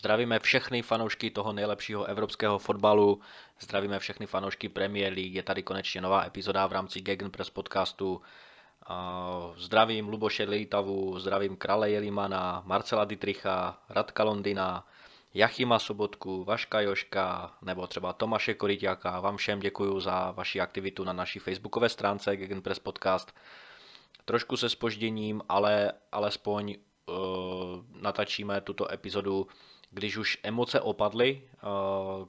Zdravíme všechny fanoušky toho nejlepšího evropského fotbalu, zdravíme všechny fanoušky Premier League, je tady konečně nová epizoda v rámci Gegenpress podcastu. Zdravím Luboše Lejtavu, zdravím Krale Jelimana, Marcela Dietricha, Radka Londina, Jachima Sobotku, Vaška Joška nebo třeba Tomáše Koriťáka. Vám všem děkuji za vaši aktivitu na naší facebookové stránce Gegenpress Podcast. Trošku se spožděním, ale alespoň uh, natačíme tuto epizodu když už emoce opadly, eh,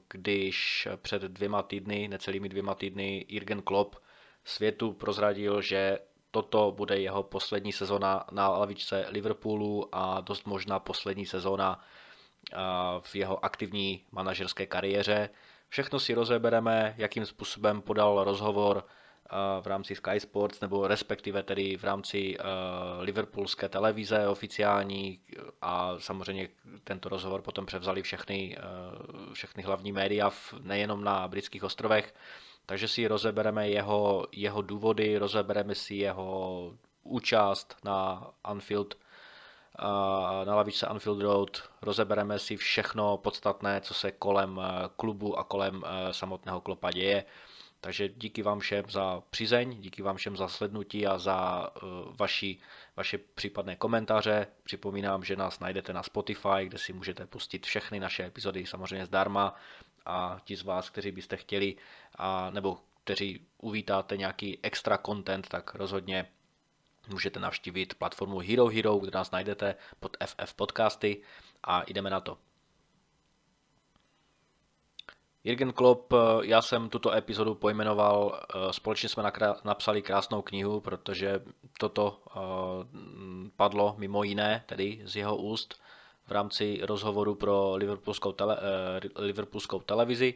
když před dvěma týdny, necelými dvěma týdny, Jürgen Klopp světu prozradil, že toto bude jeho poslední sezona na lavičce Liverpoolu a dost možná poslední sezona eh, v jeho aktivní manažerské kariéře. Všechno si rozebereme, jakým způsobem podal rozhovor v rámci Sky Sports, nebo respektive tedy v rámci uh, Liverpoolské televize oficiální a samozřejmě tento rozhovor potom převzali všechny, uh, všechny hlavní média, v, nejenom na britských ostrovech, takže si rozebereme jeho, jeho důvody, rozebereme si jeho účast na Anfield, na lavičce Anfield Road, rozebereme si všechno podstatné, co se kolem klubu a kolem samotného klopa děje. Takže díky vám všem za přizeň, díky vám všem za slednutí a za uh, vaši, vaše případné komentáře. Připomínám, že nás najdete na Spotify, kde si můžete pustit všechny naše epizody samozřejmě zdarma a ti z vás, kteří byste chtěli a, nebo kteří uvítáte nějaký extra content, tak rozhodně můžete navštívit platformu Hero Hero, kde nás najdete pod FF Podcasty a jdeme na to. Jürgen Klopp, eh, já jsem tuto epizodu pojmenoval, eh, společně jsme napsali krásnou knihu, protože toto eh, padlo mimo jiné, tedy z jeho úst, v rámci rozhovoru pro liverpoolskou, tele, liverpoolskou televizi.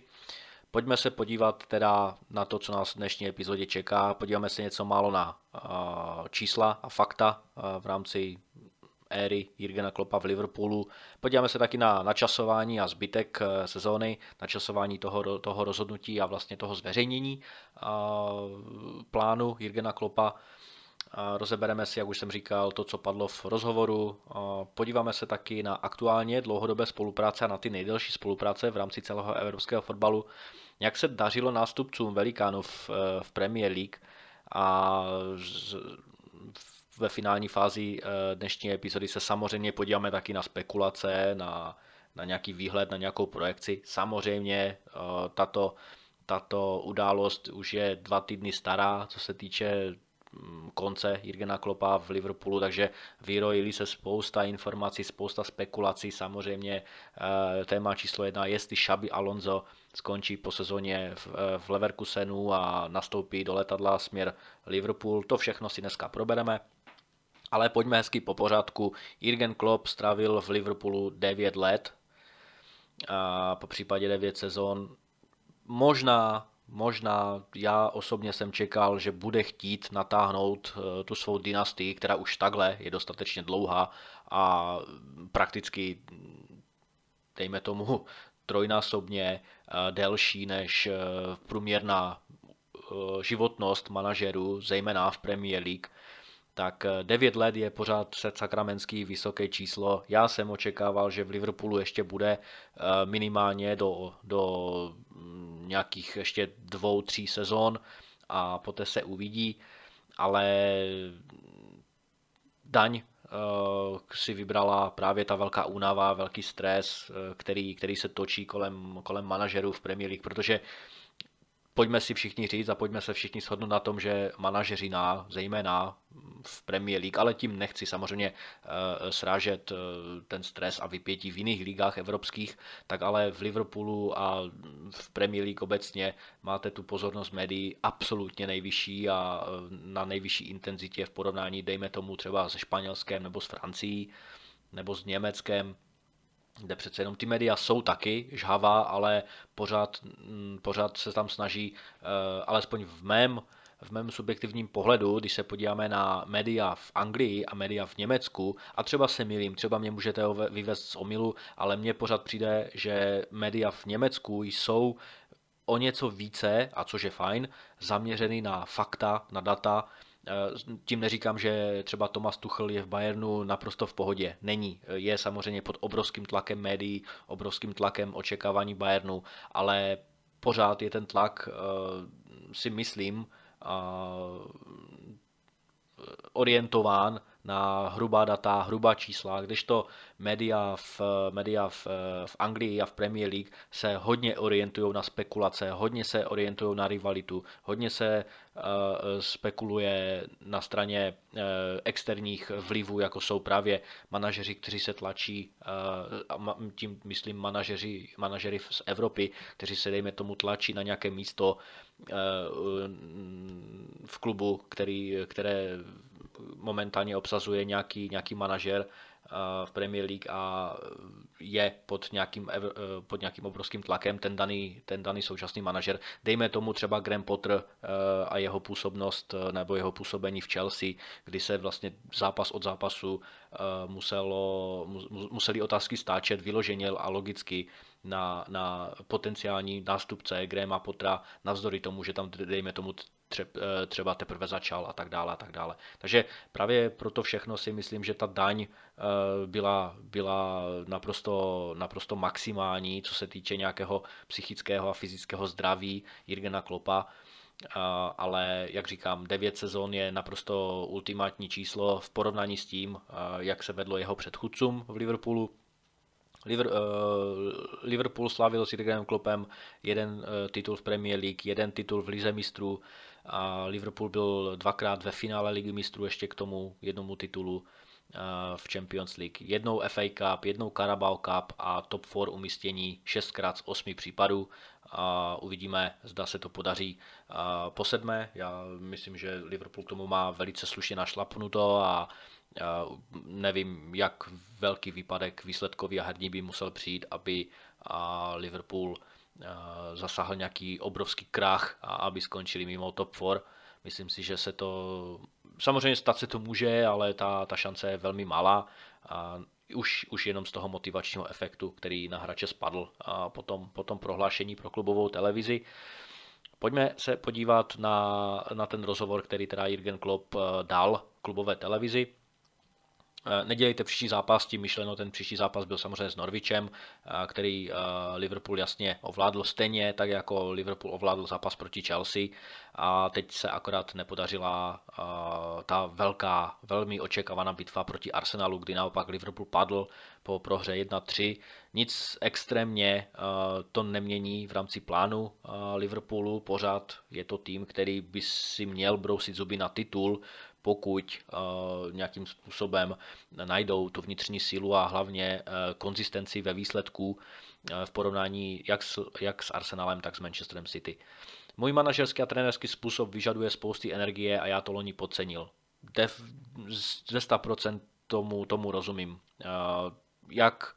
Pojďme se podívat teda na to, co nás v dnešní epizodě čeká. Podíváme se něco málo na čísla a fakta v rámci éry Jirgena Klopa v Liverpoolu. Podíváme se taky na načasování a zbytek eh, sezóny, načasování toho, toho rozhodnutí a vlastně toho zveřejnění plánu Jirgena Klopa. Rozebereme si, jak už jsem říkal, to, co padlo v rozhovoru. Podíváme se taky na aktuálně dlouhodobé spolupráce a na ty nejdelší spolupráce v rámci celého evropského fotbalu. Jak se dařilo nástupcům velikánů v, eh, v Premier League a ve finální fázi eh, dnešní epizody se samozřejmě podíváme taky na spekulace, na, na nějaký výhled, na nějakou projekci. Samozřejmě eh, tato, tato událost už je dva týdny stará, co se týče mm, konce Jirgena Klopa v Liverpoolu, takže vyrojili se spousta informací, spousta spekulací. Samozřejmě eh, téma číslo jedna, jestli Xabi Alonso skončí po sezóně v, v Leverkusenu a nastoupí do letadla směr Liverpool. To všechno si dneska probereme. Ale pojďme hezky po pořádku. Jürgen Klopp strávil v Liverpoolu 9 let, a po případě 9 sezon. Možná, možná já osobně jsem čekal, že bude chtít natáhnout eh, tu svou dynastii, která už takhle je dostatečně dlouhá a prakticky, dejme tomu, trojnásobně eh, delší než eh, průměrná životnost manažerů, zejména v Premier League tak 9 eh, let je pořád set sakramenský vysoké číslo. Já jsem očekával, že v Liverpoolu ještě bude eh, minimálně do, do mm, nějakých ještě dvou, tří sezon a poté se uvidí, ale daň eh, si vybrala právě ta velká únava, velký stres, který, který se točí kolem, kolem manažerů v Premier League, protože pojďme si všichni říct a pojďme se všichni shodnout na tom, že manažeři na, zejména v Premier League, ale tím nechci samozřejmě uh, srážet uh, ten stres a vypětí v jiných ligách evropských, tak ale v Liverpoolu a v Premier League obecně máte tu pozornost médií absolutně nejvyšší a uh, na nejvyšší intenzitě v porovnání, dejme tomu třeba se Španělskem nebo s Francií nebo s Německem kde přece jenom ty média jsou taky žhavá, ale pořád, mm, pořád se tam snaží, eh, alespoň v mém, v mém subjektivním pohledu, když se podíváme na média v Anglii a média v Německu, a třeba se milím, třeba mě můžete vyvést z omilu, ale mně pořád přijde, že média v Německu jsou o něco více, a což je fajn, zaměřený na fakta, na data, Tím neříkám, že třeba Thomas Tuchel je v Bayernu naprosto v pohodě. Není. Je samozřejmě pod obrovským tlakem médií, obrovským tlakem očekávání Bayernu, ale pořád je ten tlak, si myslím, orientován na hrubá data, hrubá čísla, kdežto média v, média v, v Anglii a v Premier League se hodně orientují na spekulace, hodně se orientují na rivalitu, hodně se uh, spekuluje na straně uh, externích vlivů, jako jsou právě manažeři, kteří se tlačí, uh, tím myslím manažeři, manažeři z Evropy, kteří se, dejme tomu, tlačí na nějaké místo v klubu, který, které momentálně obsazuje nějaký, nějaký manažer eh, v Premier League a je pod nějakým, eh, pod nějakým obrovským tlakem ten daný, ten daný současný manažer. Dejme tomu třeba Graham Potter eh, a jeho působnost nebo jeho působení v Chelsea, kdy se vlastně zápas od zápasu muselo, museli otázky stáčet vyloženě a logicky na, na potenciální nástupce Grahama Pottera, navzdory tomu, že tam dejme tomu třeba teprve začal a tak dále a tak dále. Takže právě proto všechno si myslím, že ta daň eh, byla, byla naprosto, naprosto maximální, co se týče nějakého psychického a fyzického zdraví Jirgena Klopa, ale jak říkám, 9 sezon je naprosto ultimátní číslo v porovnání s tím, eh, jak se vedlo jeho předchůdcům v Liverpoolu. Liverpool slavil s Jurgenem Kloppem jeden titul v Premier League, jeden titul v Lize mistrů, a Liverpool byl dvakrát ve finále ligy mistrů ještě k tomu jednomu titulu v Champions League. Jednou FA Cup, jednou Carabao Cup a top 4 umístění 6krát z 8 případů. A uvidíme, zda se to podaří po sedmé. Já myslím, že Liverpool k tomu má velice slušně našlapnuto a nevím, jak velký výpadek výsledkový a herní by musel přijít, aby Liverpool zasáhl nějaký obrovský krach a aby skončili mimo top 4. Myslím si, že se to, samozřejmě stát se to může, ale ta, ta šance je velmi malá. A už, už jenom z toho motivačního efektu, který na hráče spadl a potom, potom prohlášení pro klubovou televizi. Pojďme se podívat na, na ten rozhovor, který teda Jürgen Klopp eh, dal klubové televizi. Eh, nedělejte příští zápas, tím myšleno ten příští zápas byl samozřejmě s Norvičem, eh, který eh, Liverpool jasně ovládl stejně, tak jako Liverpool ovládl zápas proti Chelsea. A teď se akorát nepodařila ta velká, velmi očekávaná bitva proti Arsenalu, kdy naopak Liverpool padl po prohře 1-3. Nic extrémně to nemění v rámci plánu Liverpoolu, pořád je to tým, který by si měl brousit zuby na titul, pokud uh, nějakým způsobem najdou tu vnitřní sílu a hlavně uh, konzistenci ve výsledku uh, v porovnání jak s, jak s Arsenalem, tak s Manchesterem City. Můj manažerský a trenerský způsob vyžaduje spousty energie a já to loni podcenil. Def, ze 100% tomu, tomu rozumím. Jak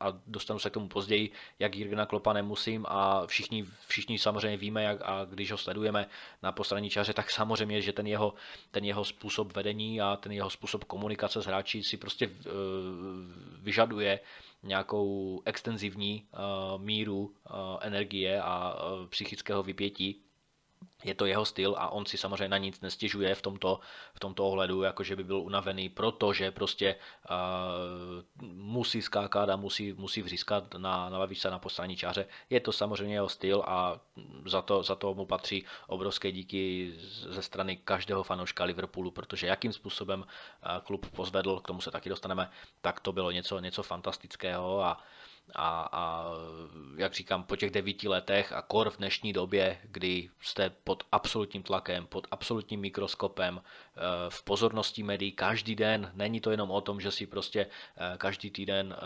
a dostanu se k tomu později, jak Jirgena Klopa nemusím a všichni, všichni samozřejmě víme, jak, a když ho sledujeme na postranní čáře, tak samozřejmě, že ten jeho, ten jeho způsob vedení a ten jeho způsob komunikace s hráči si prostě uh, vyžaduje nějakou extenzivní uh, míru uh, energie a psychického vypětí, je to jeho styl a on si samozřejmě na nic nestěžuje v tomto, v tomto ohledu, jakože by byl unavený, protože prostě uh, musí skákat a musí, musí vřískat na, na lavičce na postranní čáře. Je to samozřejmě jeho styl a za to, za to mu patří obrovské díky ze strany každého fanouška Liverpoolu, protože jakým způsobem uh, klub pozvedl, k tomu se taky dostaneme, tak to bylo něco, něco fantastického a a, a jak říkám, po těch devíti letech a kor v dnešní době, kdy jste pod absolutním tlakem, pod absolutním mikroskopem, v pozornosti médií každý den, není to jenom o tom, že si prostě eh, každý týden eh,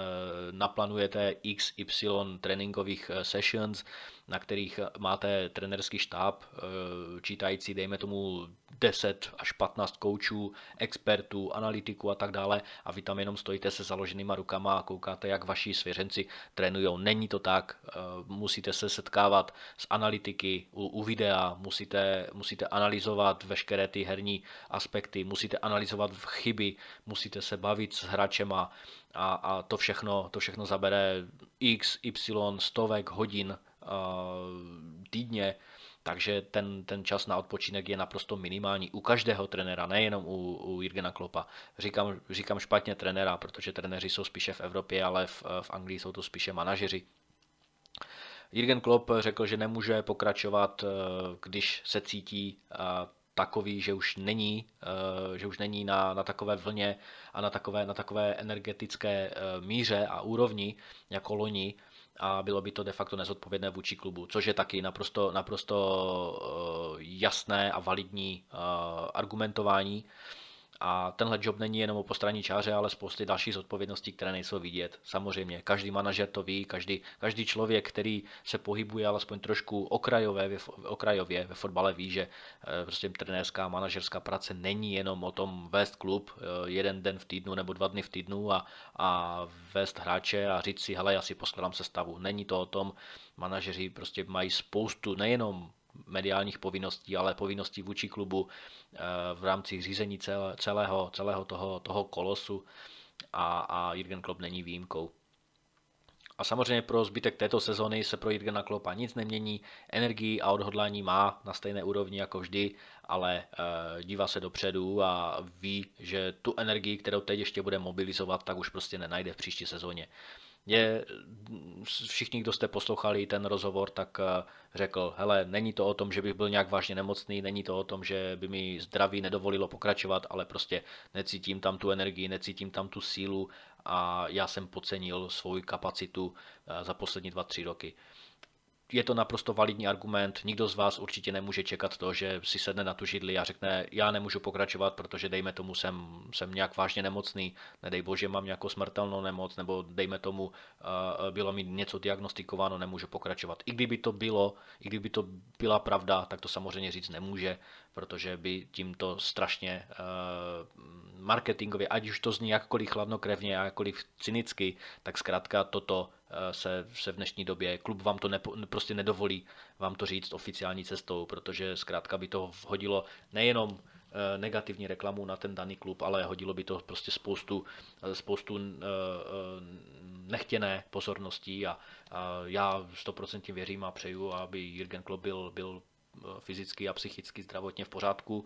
naplánujete XY tréninkových sessions, na kterých máte trenerský štáb, čítající, dejme tomu, 10 až 15 koučů, expertů, analytiků a tak dále a vy tam jenom stojíte se založenýma rukama a koukáte, jak vaši svěřenci trénují. Není to tak, eh, musíte se setkávat s analytiky u, u videa, musíte, musíte analyzovat veškeré ty herní aspekty, musíte analyzovat chyby, musíte se bavit s hráčema a, a to, všechno, to všechno zabere x, y, stovek hodin uh, týdně takže ten, ten čas na odpočinek je naprosto minimální u každého trenéra, nejenom u, u Jirgena Klopa. Říkám, říkám špatně trenéra, protože trenéři jsou spíše v Evropě, ale v, v Anglii jsou to spíše manažeři. Jürgen Klopp řekl, že nemůže pokračovat, když se cítí takový, že už není, eh, že už není na, na takové vlně a na takové, na takové energetické eh, míře a úrovni jako loni a bylo by to de facto nezodpovědné vůči klubu, což je taky naprosto, naprosto eh, jasné a validní argumentování. A tenhle job není jenom o postraní čáře, ale spousty dalších zodpovědností, které nejsou vidět. Samozřejmě, každý manažer to ví, každý, každý člověk, který se pohybuje alespoň trošku okrajově, okrajově ve fotbale ví, že eh, prostě trenérská manažerská práce není jenom o tom vést klub eh, jeden den v týdnu nebo dva dny v týdnu a, a vést hráče a říct si, hele, já si poskladám sestavu. Není to o tom, manažeři prostě mají spoustu nejenom mediálních povinností, ale povinností vůči klubu eh, v rámci řízení celého, celého toho, toho kolosu. A, a Jürgen Klopp není výjimkou. A samozřejmě pro zbytek této sezony se pro Jürgena Kloppa nic nemění, energii a odhodlání má na stejné úrovni jako vždy, ale e, dívá se dopředu a ví, že tu energii, kterou teď ještě bude mobilizovat, tak už prostě nenajde v příští sezóně je, všichni, kdo jste poslouchali ten rozhovor, tak eh, řekl, hele, není to o tom, že bych byl nějak vážně nemocný, není to o tom, že by mi zdraví nedovolilo pokračovat, ale prostě necítím tam tu energii, necítím tam tu sílu a já jsem podcenil svou kapacitu eh, za poslední dva, tři roky je to naprosto validní argument. Nikdo z vás určitě nemůže čekat to, že si sedne na tu židli a řekne, já nemůžu pokračovat, protože dejme tomu jsem, jsem nějak vážně nemocný, nedej bože mám nějakou smrtelnou nemoc, nebo dejme tomu uh, bylo mi něco diagnostikováno, nemůžu pokračovat. I kdyby to bylo, i kdyby to byla pravda, tak to samozřejmě říct nemůže, protože by tímto strašně uh, marketingově, ať už to zní jakkoliv chladnokrevně jakkoliv cynicky, tak zkrátka toto Eh, se, se v dnešní době, klub vám to nepo, prostě nedovolí vám to říct oficiální cestou, protože zkrátka by to hodilo nejenom eh, negativní reklamu na ten daný klub, ale hodilo by to prostě spoustu, eh, spoustu nechtěné pozorností a, já 100% věřím a přeju, aby Jürgen Klopp byl, byl fyzicky a psychicky zdravotně v pořádku,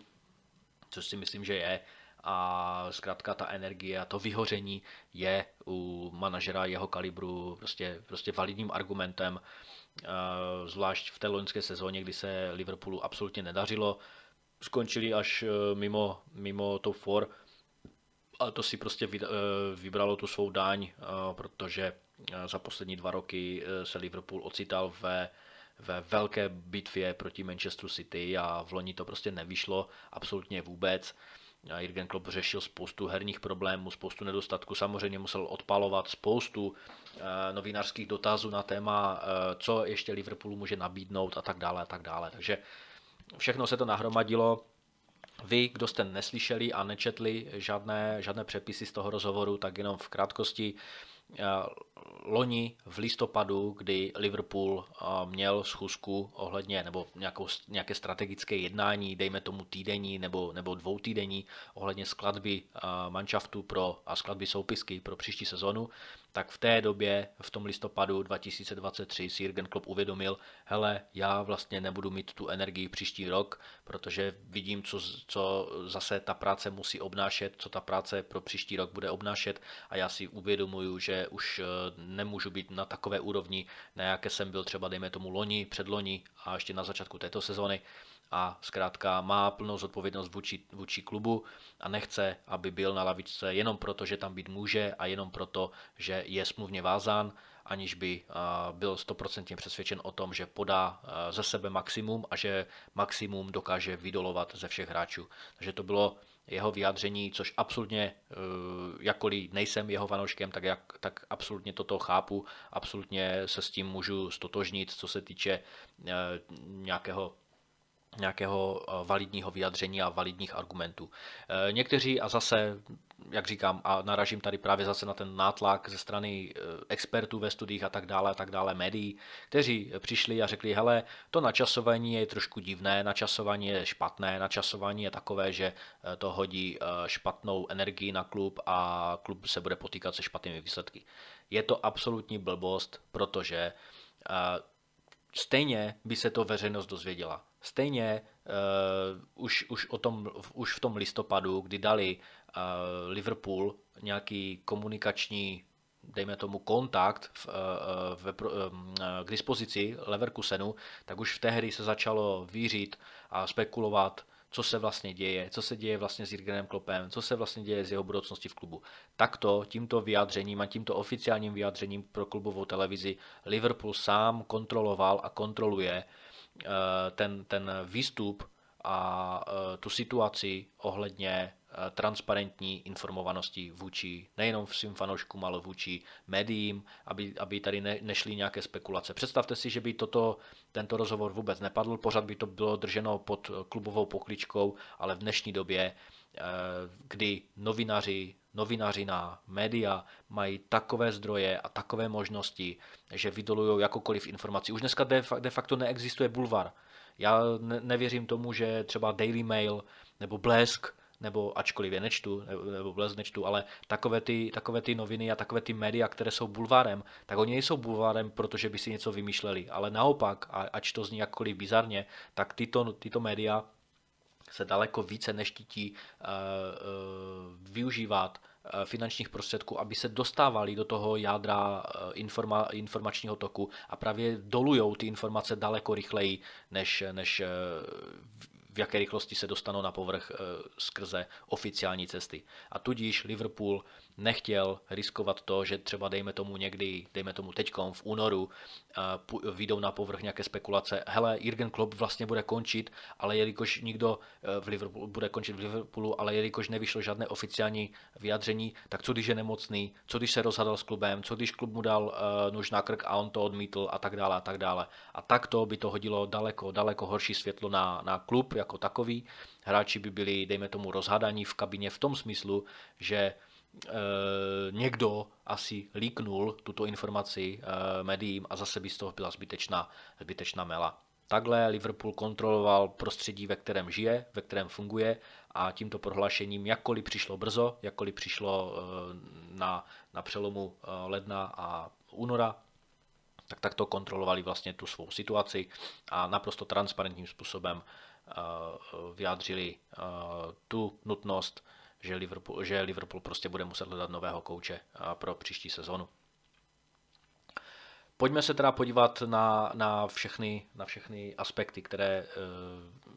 což si myslím, že je a zkrátka ta energie a to vyhoření je u manažera jeho kalibru prostě, prostě validním argumentem, eh, zvlášť v té loňské sezóně, kdy se Liverpoolu absolutně nedařilo. Skončili až eh, mimo, mimo top 4 a to si prostě eh, vybralo tu svou daň, protože za poslední dva roky se Liverpool ocital ve, ve velké bitvě proti Manchesteru City a v loni to prostě nevyšlo absolutně vůbec. Jürgen Klopp řešil spoustu herních problémů, spoustu nedostatků, samozřejmě musel odpalovat spoustu eh, novinářských dotazů na téma, eh, co ještě Liverpoolu může nabídnout a tak dále a tak dále. Takže všechno se to nahromadilo. Vy, kdo jste neslyšeli a nečetli žádné, žádné přepisy z toho rozhovoru, tak jenom v krátkosti loni v listopadu, kdy Liverpool měl schůzku ohledně nebo nějakou, nějaké strategické jednání, dejme tomu týdenní nebo, nebo dvou týdenní ohledně skladby manšaftu pro, a skladby soupisky pro příští sezonu, tak v té době, v tom listopadu 2023, si Jürgen Klopp uvědomil, hele, já vlastně nebudu mít tu energii příští rok, protože vidím, co, co zase ta práce musí obnášet, co ta práce pro příští rok bude obnášet a já si uvědomuju, že už eh, nemůžu být na takové úrovni, na jaké jsem byl třeba, dejme tomu, loni, předloni a ještě na začátku této sezony a zkrátka má plnou zodpovědnost vůči, vůči klubu a nechce, aby byl na lavičce jenom proto, že tam být může a jenom proto, že je smluvně vázán, aniž by byl 100% přesvědčen o tom, že podá ze sebe maximum a že maximum dokáže vydolovat ze všech hráčů. Takže to bylo jeho vyjádření, což absolutně, e, jakkoliv nejsem jeho vanoškem, tak, jak, tak absolutně toto chápu, absolutně se s tím můžu stotožnit, co se týče e, nějakého nějakého eh, validního vyjadření a validních argumentů. Eh, někteří, a zase, jak říkám, a naražím tady právě zase na ten nátlak ze strany eh, expertů ve studiích a tak dále, a tak dále, médií, kteří přišli a řekli, hele, to načasování je trošku divné, načasování je špatné, načasování je takové, že to hodí špatnou energii na klub a klub se bude potýkat se špatnými výsledky. Je to absolutní blbost, protože stejně by se to veřejnost dozvěděla. Stejně uh, už, už, o tom, už v tom listopadu, kdy dali uh, Liverpool nějaký komunikační dejme tomu kontakt v, v, v, k dispozici Leverkusenu, tak už v té hry se začalo vířit a spekulovat, co se vlastně děje, co se děje vlastně s Jürgenem Kloppem, co se vlastně děje s jeho budoucností v klubu. Takto, tímto vyjádřením a tímto oficiálním vyjádřením pro klubovou televizi Liverpool sám kontroloval a kontroluje eh, ten, ten výstup a eh, tu situaci ohledně Eh, transparentní informovanosti vůči nejenom svým fanouškům, ale vůči médiím, aby, aby tady ne, nešly nějaké spekulace. Představte si, že by toto, tento rozhovor vůbec nepadl, pořád by to bylo drženo pod klubovou pokličkou, ale v dnešní době, eh, kdy novináři, novinářina, média mají takové zdroje a takové možnosti, že vydolují jakokoliv informaci. Už dneska de, facto neexistuje bulvar. Já ne, nevěřím tomu, že třeba Daily Mail nebo Blesk nebo ačkoliv je nečtu, nebo vles nečtu, ale takové ty, takové ty noviny a takové ty média, které jsou bulvárem, tak oni nejsou bulvárem, protože by si něco vymýšleli, ale naopak, a, ač to zní jakkoliv bizarně, tak tyto, tyto média se daleko více neštítí uh, uh, využívat uh, finančních prostředků, aby se dostávali do toho jádra informa, informačního toku a právě dolujou ty informace daleko rychleji, než, než v jaké rychlosti se dostanou na povrch eh, skrze oficiální cesty. A tudíž Liverpool nechtěl riskovat to, že třeba dejme tomu někdy, dejme tomu teďkom v únoru, vyjdou na povrch nějaké spekulace, hele, Jürgen Klopp vlastně bude končit, ale jelikož nikdo e, v Liverpoolu bude končit v Liverpoolu, ale jelikož nevyšlo žádné oficiální vyjádření, tak co když je nemocný, co když se rozhadal s klubem, co když klub mu dal uh, nůž na krk a on to odmítl a tak dále a tak dále. A takto by to hodilo daleko, daleko horší světlo na, na klub jako takový. Hráči by byli, dejme tomu, rozhádaní v kabině v tom smyslu, že Eh, někdo asi líknul tuto informaci eh, médiím a zase by z toho byla zbytečná, zbytečná mela. Takhle Liverpool kontroloval prostředí, ve kterém žije, ve kterém funguje a tímto prohlášením, jakkoliv přišlo brzo, jakkoliv přišlo eh, na, na přelomu ledna a února, tak takto kontrolovali vlastně tu svou situaci a naprosto transparentním způsobem vyjádřili tu nutnost že Liverpool, že Liverpool prostě bude muset hledat nového kouče pro příští sezonu. Pojďme se teda podívat na, na, všechny, na všechny aspekty, které uh,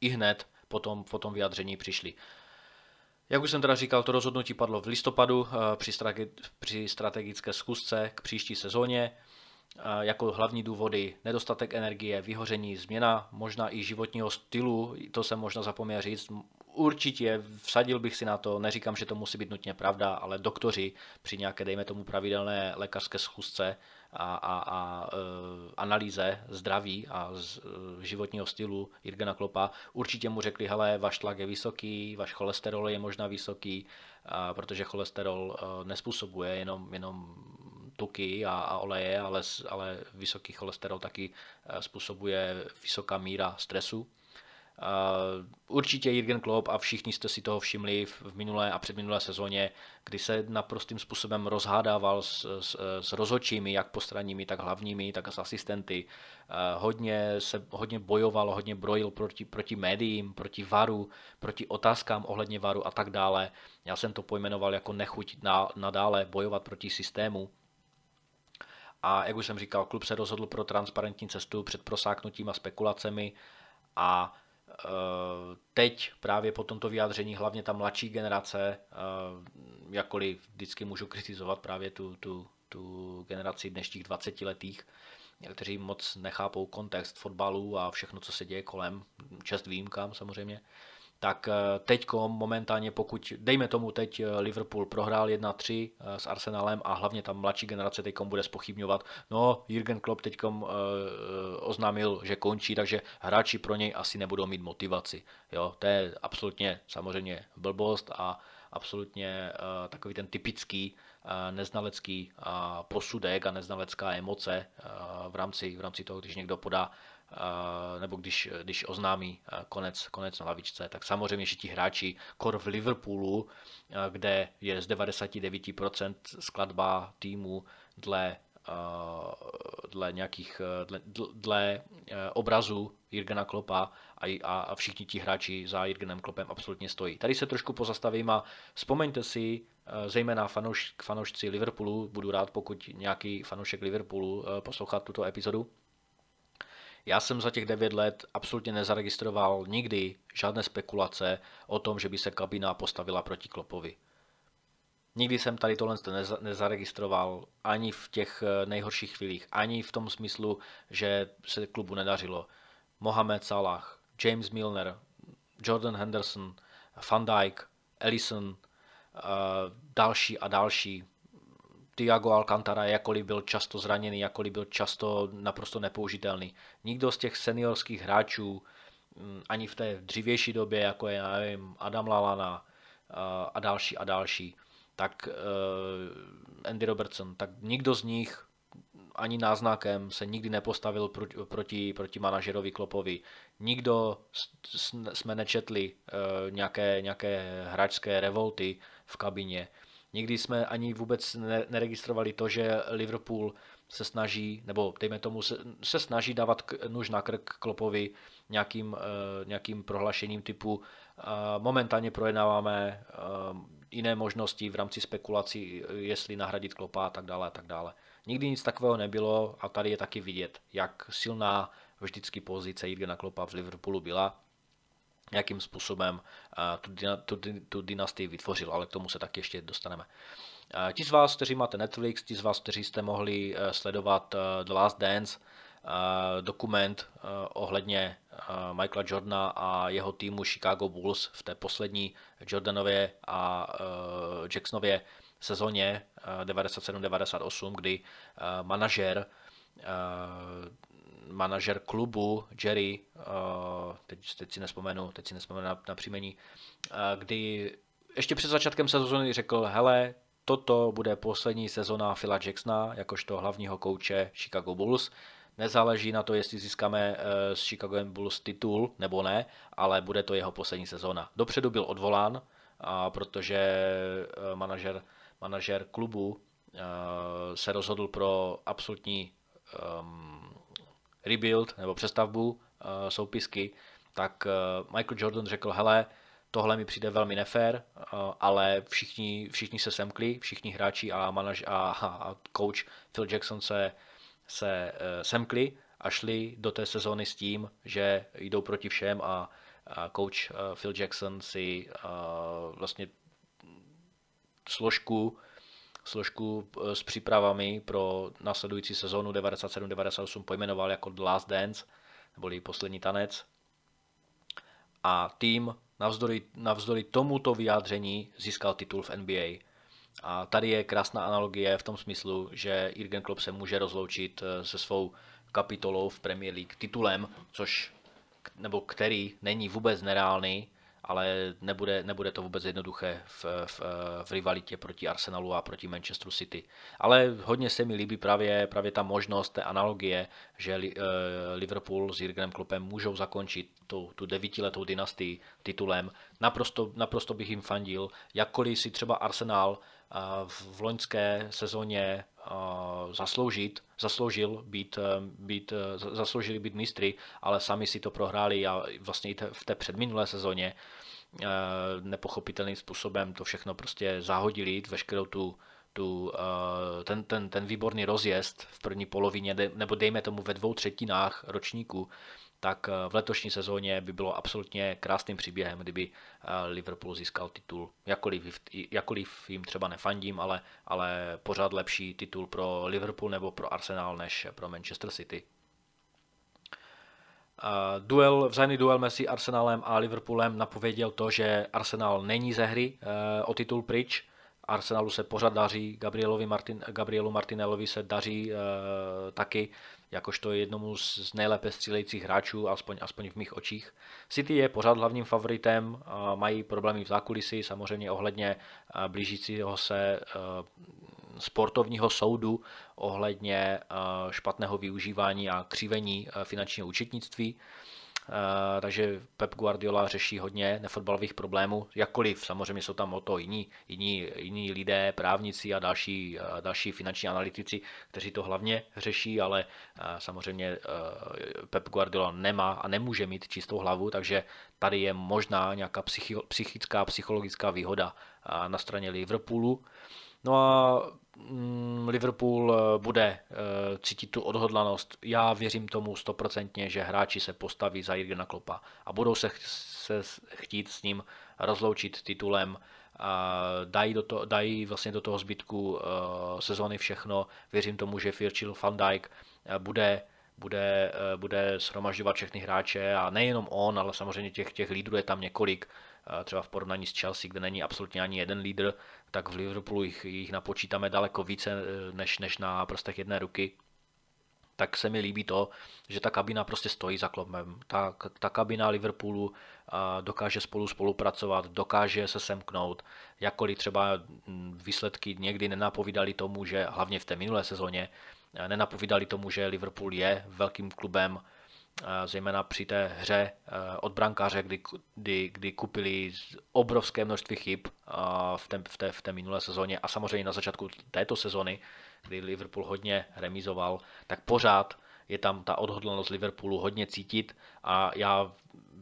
i hned po tom, po tom vyjádření přišly. Jak už jsem teda říkal, to rozhodnutí padlo v listopadu uh, při, strate, při strategické zkusce k příští sezóně. Jako hlavní důvody nedostatek energie, vyhoření, změna možná i životního stylu, to jsem možná zapomněl říct, Určitě vsadil bych si na to, neříkám, že to musí být nutně pravda, ale doktoři při nějaké, dejme tomu, pravidelné lékařské schůzce a, a, a e, analýze zdraví a z, e, životního stylu Jirgena Klopa určitě mu řekli, hele, váš tlak je vysoký, váš cholesterol je možná vysoký, a, protože cholesterol e, nespůsobuje jenom, jenom tuky a, a oleje, ale, ale vysoký cholesterol taky způsobuje vysoká míra stresu Určitě Jürgen Klopp a všichni jste si toho všimli v minulé a předminulé sezóně, kdy se naprostým způsobem rozhádával s, s, s rozhodčími, jak postranními, tak hlavními, tak s asistenty. Hodně se hodně bojoval, hodně brojil proti, proti médiím, proti varu, proti otázkám ohledně varu a tak dále. Já jsem to pojmenoval jako nechuť na, nadále bojovat proti systému. A jak už jsem říkal, klub se rozhodl pro transparentní cestu před prosáknutím a spekulacemi a Eh, teď právě po tomto vyjádření hlavně ta mladší generace, eh, jakkoliv vždycky můžu kritizovat právě tu, tu, tu generaci dnešních 20 letých, kteří moc nechápou kontext fotbalu a všechno, co se děje kolem, čest výjimkám samozřejmě, tak eh, teď momentálně, pokud, dejme tomu teď eh, Liverpool prohrál 1-3 eh, s Arsenalem a hlavně tam mladší generace teď bude spochybňovat, no Jürgen Klopp teď oznámil, že končí, takže hráči pro něj asi nebudou mít motivaci. Jo, to je absolutně samozřejmě blbost a absolutně takový ten typický neznalecký posudek a neznalecká emoce v rámci, v rámci toho, když někdo podá nebo když, když oznámí konec, konec na lavičce, tak samozřejmě, že ti hráči, kor v Liverpoolu, kde je z 99% skladba týmu dle dle nějakých dle, dle obrazů Jirgena Klopa a, a všichni ti hráči za Jirgenem Klopem absolutně stojí. Tady se trošku pozastavím a vzpomeňte si, zejména fanouš, fanoušci Liverpoolu, budu rád, pokud nějaký fanoušek Liverpoolu poslouchá tuto epizodu, já jsem za těch 9 let absolutně nezaregistroval nikdy žádné spekulace o tom, že by se kabina postavila proti Klopovi. Nikdy jsem tady tohle nezaregistroval ani v těch eh, nejhorších chvílích, ani v tom smyslu, že se klubu nedařilo. Mohamed Salah, James Milner, Jordan Henderson, Van Dijk, Ellison, eh, další a další. Tiago Alcantara, jakkoliv byl často zraněný, jakkoliv byl často naprosto nepoužitelný. Nikdo z těch seniorských hráčů, mm, ani v té dřívější době, jako je nevím, Adam Lalana a další a další, tak uh, Andy Robertson, tak nikdo z nich ani náznakem se nikdy nepostavil proti, proti, proti manažerovi Klopovi. Nikdo jsme nečetli uh, nějaké, nějaké hráčské revolty v kabině. Nikdy jsme ani vůbec neregistrovali to, že Liverpool se snaží, nebo dejme tomu, se, se snaží dávat nůž na krk Klopovi nějakým, uh, nějakým prohlášením typu uh, momentálně projednáváme uh, jiné možnosti v rámci spekulací, jestli nahradit Klopa a tak dále a tak dále. Nikdy nic takového nebylo a tady je taky vidět, jak silná vždycky pozice Jirgena Klopa v Liverpoolu byla, jakým způsobem tu, tu, tu dynastii vytvořil, ale k tomu se taky ještě dostaneme. Ti z vás, kteří máte Netflix, ti z vás, kteří jste mohli e, sledovat The Last Dance, dokument ohledně Michaela Jordana a jeho týmu Chicago Bulls v té poslední Jordanově a Jacksonově sezóně 97-98, kdy manažer manažer klubu Jerry, teď, teď si nespomenu, teď si nespomenu na, na příjmení, kdy ještě před začátkem sezóny řekl, hele, toto bude poslední sezona Phila Jacksona, jakožto hlavního kouče Chicago Bulls. Nezáleží na to, jestli získáme z Chicago Bulls titul nebo ne, ale bude to jeho poslední sezóna. Dopředu byl odvolán, protože manažer, manažer klubu se rozhodl pro absolutní um, rebuild nebo přestavbu uh, soupisky, tak uh, Michael Jordan řekl, hele, tohle mi přijde velmi nefér, uh, ale všichni, všichni se semkli, všichni hráči a, manaž, a, a coach Phil Jackson se, se uh, semkli a šli do té sezóny s tím, že jdou proti všem a, a coach uh, Phil Jackson si uh, vlastně složku složku eh, s přípravami pro následující sezónu 97-98 pojmenoval jako The Last Dance, neboli poslední tanec. A tým navzdory, navzdory tomuto vyjádření získal titul v NBA. A tady je krásná analogie v tom smyslu, že Jürgen Klopp se může rozloučit eh, se svou kapitolou v Premier League titulem, což nebo který není vůbec nereálný, ale nebude, nebude to vůbec jednoduché v, v, v rivalitě proti Arsenalu a proti Manchesteru City. Ale hodně se mi líbí právě, právě ta možnost té analogie, že eh, Liverpool s Jurgenem Kloppem můžou zakončit tu, tu devítiletou dynastii titulem. Naprosto, naprosto bych jim fandil, jakkoliv si třeba Arsenal eh, v loňské sezóně zasloužit, zasloužil být, být, zasloužili být mistry, ale sami si to prohráli a vlastně i v té předminulé sezóně Eh, nepochopitelným způsobem to všechno prostě zahodili, veškerou tu, tu, eh, ten, ten, ten výborný rozjezd v první polovině, nebo dejme tomu ve dvou třetinách ročníku, tak eh, v letošní sezóně by bylo absolutně krásným příběhem, kdyby Liverpool získal titul. Jakkoliv, jakkoliv jim třeba nefandím, ale, ale pořád lepší titul pro Liverpool nebo pro Arsenal než pro Manchester City. Duel, vzájemný duel mezi Arsenalem a Liverpoolem napověděl to, že Arsenal není ze hry eh, o titul pryč. Arsenalu se pořád daří, Gabrielovi Martin, Gabrielu Martinelovi se daří uh, taky, jakožto jednomu z nejlépe střílejících hráčů, aspoň, aspoň v mých očích. City je pořád hlavním favoritem, mají problémy v zákulisí, samozřejmě ohledně blížícího se sportovního soudu ohledně špatného využívání a křivení finančního účetnictví. Eh, takže Pep Guardiola řeší hodně nefotbalových problémů, jakkoliv samozřejmě jsou tam o to jiní, jiní, jiní lidé, právníci a další, další finanční analytici, kteří to hlavně řeší, ale samozřejmě Pep Guardiola nemá a nemůže mít čistou hlavu, takže tady je možná nějaká psychická, psychologická výhoda na straně Liverpoolu. No a mm, Liverpool eh, bude eh, cítit tu odhodlanost. Já věřím tomu stoprocentně, že hráči se postaví za Jurgena Klopa a budou se, se chtít s ním rozloučit titulem. A dají, do to, dají vlastně do toho zbytku eh, sezony všechno. Věřím tomu, že Virgil van Dijk bude bude, bude shromažďovat všechny hráče a nejenom on, ale samozřejmě těch, těch lídrů je tam několik, třeba v porovnání s Chelsea, kde není absolutně ani jeden lídr, tak v Liverpoolu jich, jich napočítáme daleko více eh, než, než na prostech jedné ruky. Tak se mi líbí to, že ta kabina prostě stojí za klopem. Ta, ta kabina Liverpoolu dokáže spolu spolupracovat, dokáže se semknout, jakkoliv třeba hm, výsledky někdy nenapovídali tomu, že hlavně v té minulé sezóně, eh, nenapovídali tomu, že Liverpool je velkým klubem, zejména při té hře od brankáře, kdy, kdy, kdy kupili obrovské množství chyb v té, v, té, v té minulé sezóně a samozřejmě na začátku této sezóny, kdy Liverpool hodně remizoval, tak pořád je tam ta odhodlanost Liverpoolu hodně cítit a já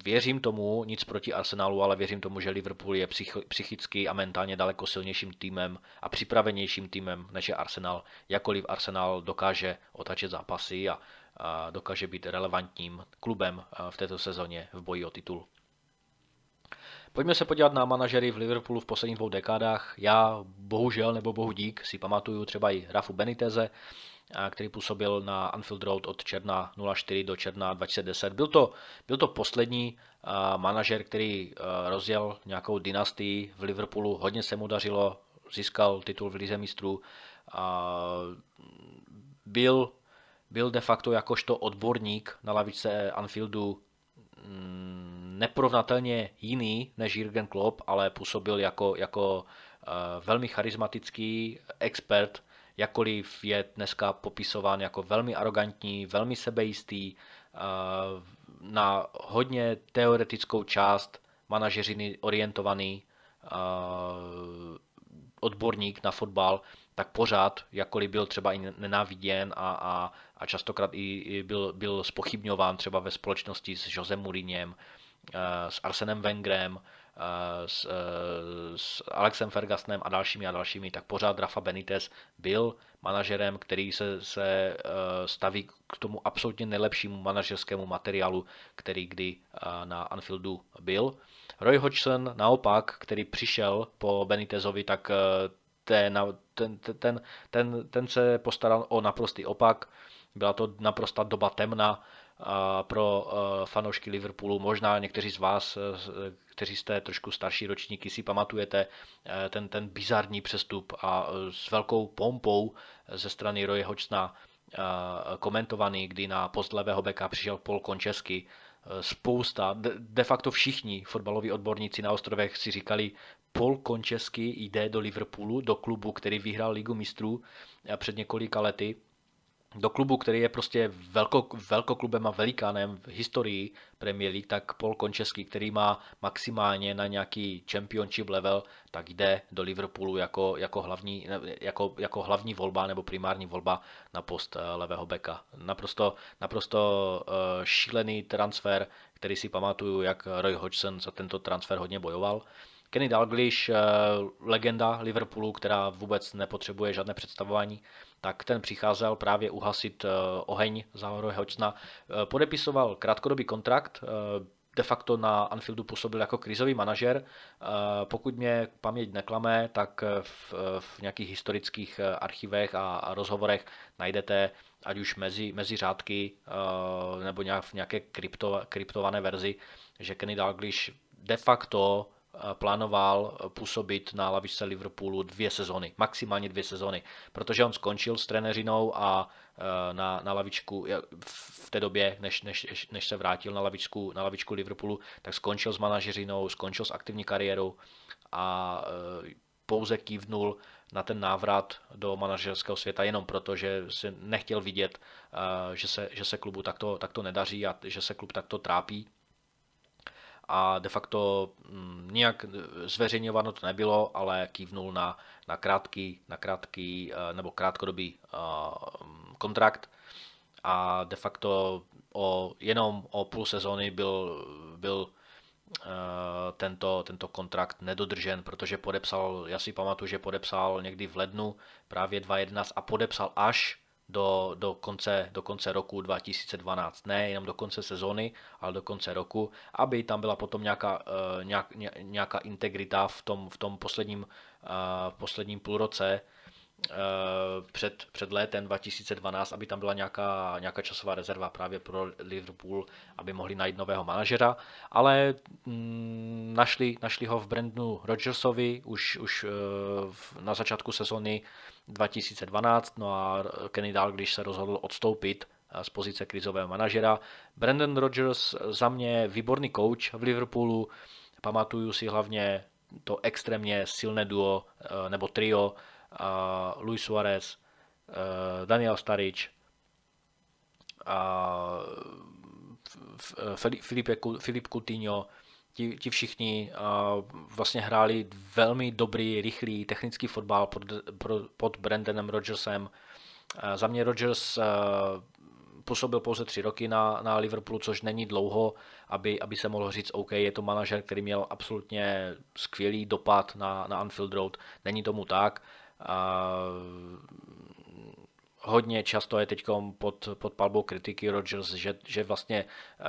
věřím tomu, nic proti Arsenalu, ale věřím tomu, že Liverpool je psychicky a mentálně daleko silnějším týmem a připravenějším týmem než je Arsenal. Jakoliv Arsenal dokáže otačet zápasy a dokáže být relevantním klubem v této sezóně v boji o titul. Pojďme se podívat na manažery v Liverpoolu v posledních dvou dekádách. Já bohužel nebo bohu dík si pamatuju třeba i Rafu Beniteze, který působil na Anfield Road od června 04 do června 2010. Byl to, byl to poslední manažer, který rozjel nějakou dynastii v Liverpoolu. Hodně se mu dařilo, získal titul v Lize mistrů. Byl byl de facto jakožto odborník na lavice Anfieldu mm, neporovnatelně jiný než Jürgen Klopp, ale působil jako, jako eh, velmi charismatický expert, jakkoliv je dneska popisován jako velmi arrogantní, velmi sebejistý, eh, na hodně teoretickou část manažeřiny orientovaný eh, odborník na fotbal, tak pořád, jakkoliv byl třeba i nenáviděn a, a, a častokrát i, i byl, byl spochybňován třeba ve společnosti s Josem Mourinhem, eh, s Arsenem Wengerem, eh, s, eh, s Alexem Fergusonem a dalšími a dalšími, tak pořád Rafa Benitez byl manažerem, který se, se staví k tomu absolutně nejlepšímu manažerskému materiálu, který kdy na Anfieldu byl. Roy Hodgson naopak, který přišel po Benitezovi, tak ten, ten, ten, ten, ten se postaral o naprostý opak. Byla to naprosta doba temna pro fanoušky Liverpoolu. Možná někteří z vás, kteří jste trošku starší ročníky, si pamatujete ten, ten bizarní přestup a s velkou pompou ze strany Roje Hočna komentovaný, kdy na post levého beka přišel Paul Končesky. Spousta, de facto všichni fotbaloví odborníci na ostrovech si říkali, Paul Končesky jde do Liverpoolu, do klubu, který vyhrál ligu mistrů před několika lety do klubu, který je prostě velko, velkoklubem a velikánem v historii Premier League, tak Paul Končeský, který má maximálně na nějaký championship level, tak jde do Liverpoolu jako, jako, hlavní, jako, jako hlavní volba nebo primární volba na post eh, levého beka. Naprosto, naprosto uh, šílený transfer, který si pamatuju, jak Roy Hodgson za tento transfer hodně bojoval. Kenny Dalglish, eh, legenda Liverpoolu, která vůbec nepotřebuje žádné představování, tak ten přicházel právě uhasit eh, oheň Roy Hodgsona. Eh, podepisoval krátkodobý kontrakt, de facto na Anfieldu působil jako krizový manažer. Pokud mě paměť neklame, tak v, v nějakých historických archivech a, a rozhovorech najdete ať už mezi, mezi řádky nebo nějak v nějaké krypto, kryptované verzi, že Kenny Dalglish de facto plánoval působit na lavičce Liverpoolu dvě sezony, maximálně dvě sezony, protože on skončil s trenéřinou a e, na, na lavičku v té době, než, než, než se vrátil na lavičku, na lavičku Liverpoolu, tak skončil s manažerinou, skončil s aktivní kariérou a pouze kývnul na ten návrat do manažerského světa jenom proto, že si nechtěl vidět, že se, že se klubu takto, takto nedaří a že se klub takto trápí a de facto mm, nijak zveřejňováno to nebylo, ale kývnul na, na krátký, na krátký nebo krátkodobý kontrakt. A de facto o, jenom o půl sezóny byl, byl tento, tento kontrakt nedodržen, protože podepsal, já si pamatuju, že podepsal někdy v lednu právě 2011 a podepsal až do, do, konce, do konce roku 2012. Ne jenom do konce sezóny, ale do konce roku, aby tam byla potom nějaká, uh, nějak, nějaká integrita v tom, v tom posledním, uh, posledním půlroce, Eh, před, před létem 2012, aby tam byla nějaká, nějaká časová rezerva právě pro Liverpool, aby mohli najít nového manažera, ale mm, našli, našli ho v Brandonu Rodgersovi už, už na začátku sezóny 2012, no a Kenny když se rozhodl odstoupit eh, z pozice krizového manažera. Brandon Rodgers za mě výborný coach v Liverpoolu, pamatuju si hlavně to extrémně silné duo nebo trio Luis Suarez, eh, Daniel Starič a Filip Coutinho, ti, ti všichni vlastně hráli velmi dobrý, rychlý technický fotbal pod, pod Brandonem Rodgersem. Za mě Rodgers eh, působil pouze tři roky na, na Liverpoolu, což není dlouho, aby, aby se mohlo říct, OK, je to manažer, který měl absolutně skvělý dopad na, na Anfield Road. Není tomu tak. A hodně často je teď pod, pod palbou kritiky Rodgers, že, že vlastně eh,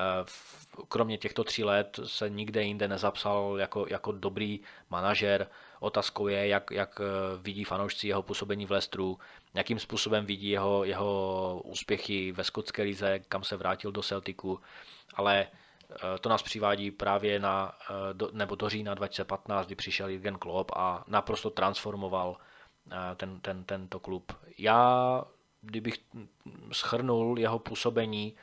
kromě těchto tří let se nikde jinde nezapsal jako, jako dobrý manažer. Otázkou je, jak, jak eh, vidí fanoušci jeho působení v Lestru, jakým způsobem vidí jeho, jeho úspěchy ve skotské lize, kam se vrátil do Celticu, ale eh, to nás přivádí právě na, nebo do října 2015, kdy přišel Jürgen Klopp a naprosto transformoval ten, ten, tento klub. Já, kdybych schrnul jeho působení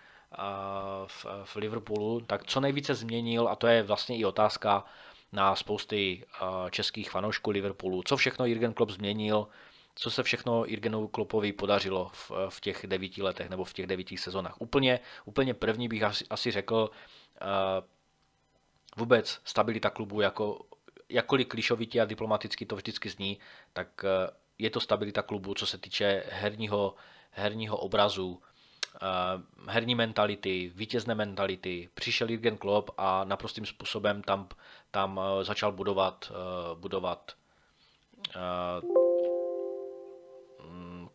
v, v Liverpoolu, tak co nejvíce změnil, a to je vlastně i otázka na spousty českých fanoušků Liverpoolu, co všechno Jürgen Klopp změnil, co se všechno Jürgenu Kloppovi podařilo v, v těch devíti letech nebo v těch devíti sezónách. Úplně, úplně první bych asi, asi řekl uh, vůbec stabilita klubu jako jakkoliv klišovitě a diplomaticky to vždycky zní, tak eh, je to stabilita klubu, co se týče herního, herního obrazu, eh, herní mentality, vítězné mentality. Přišel Jürgen Klopp a naprostým způsobem tam, tam eh, začal budovat, budovat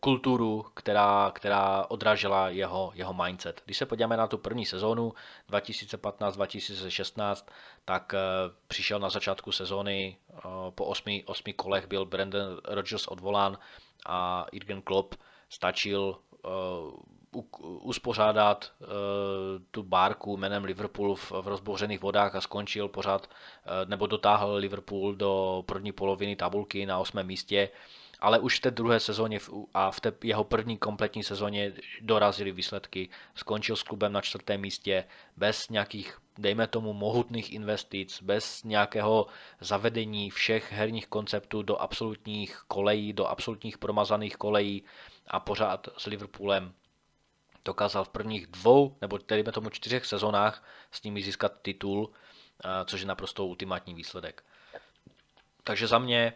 kulturu, která, která odrážela jeho, jeho mindset. Když se podíváme na tu první sezónu 2015-2016, tak eh, přišel na začátku sezóny, eh, po osmi, osmi kolech byl Brandon Rodgers odvolán a Jürgen Klopp stačil eh, uspořádat tu bárku jménem Liverpool v, rozbouřených vodách a skončil pořád, nebo dotáhl Liverpool do první poloviny tabulky na osmém místě ale už v té druhé sezóně a v té jeho první kompletní sezóně dorazili výsledky. Skončil s klubem na čtvrtém místě bez nějakých, dejme tomu, mohutných investic, bez nějakého zavedení všech herních konceptů do absolutních kolejí, do absolutních promazaných kolejí a pořád s Liverpoolem dokázal v prvních dvou, nebo dejme tomu čtyřech sezónách s nimi získat titul, což je naprosto ultimátní výsledek. Takže za mě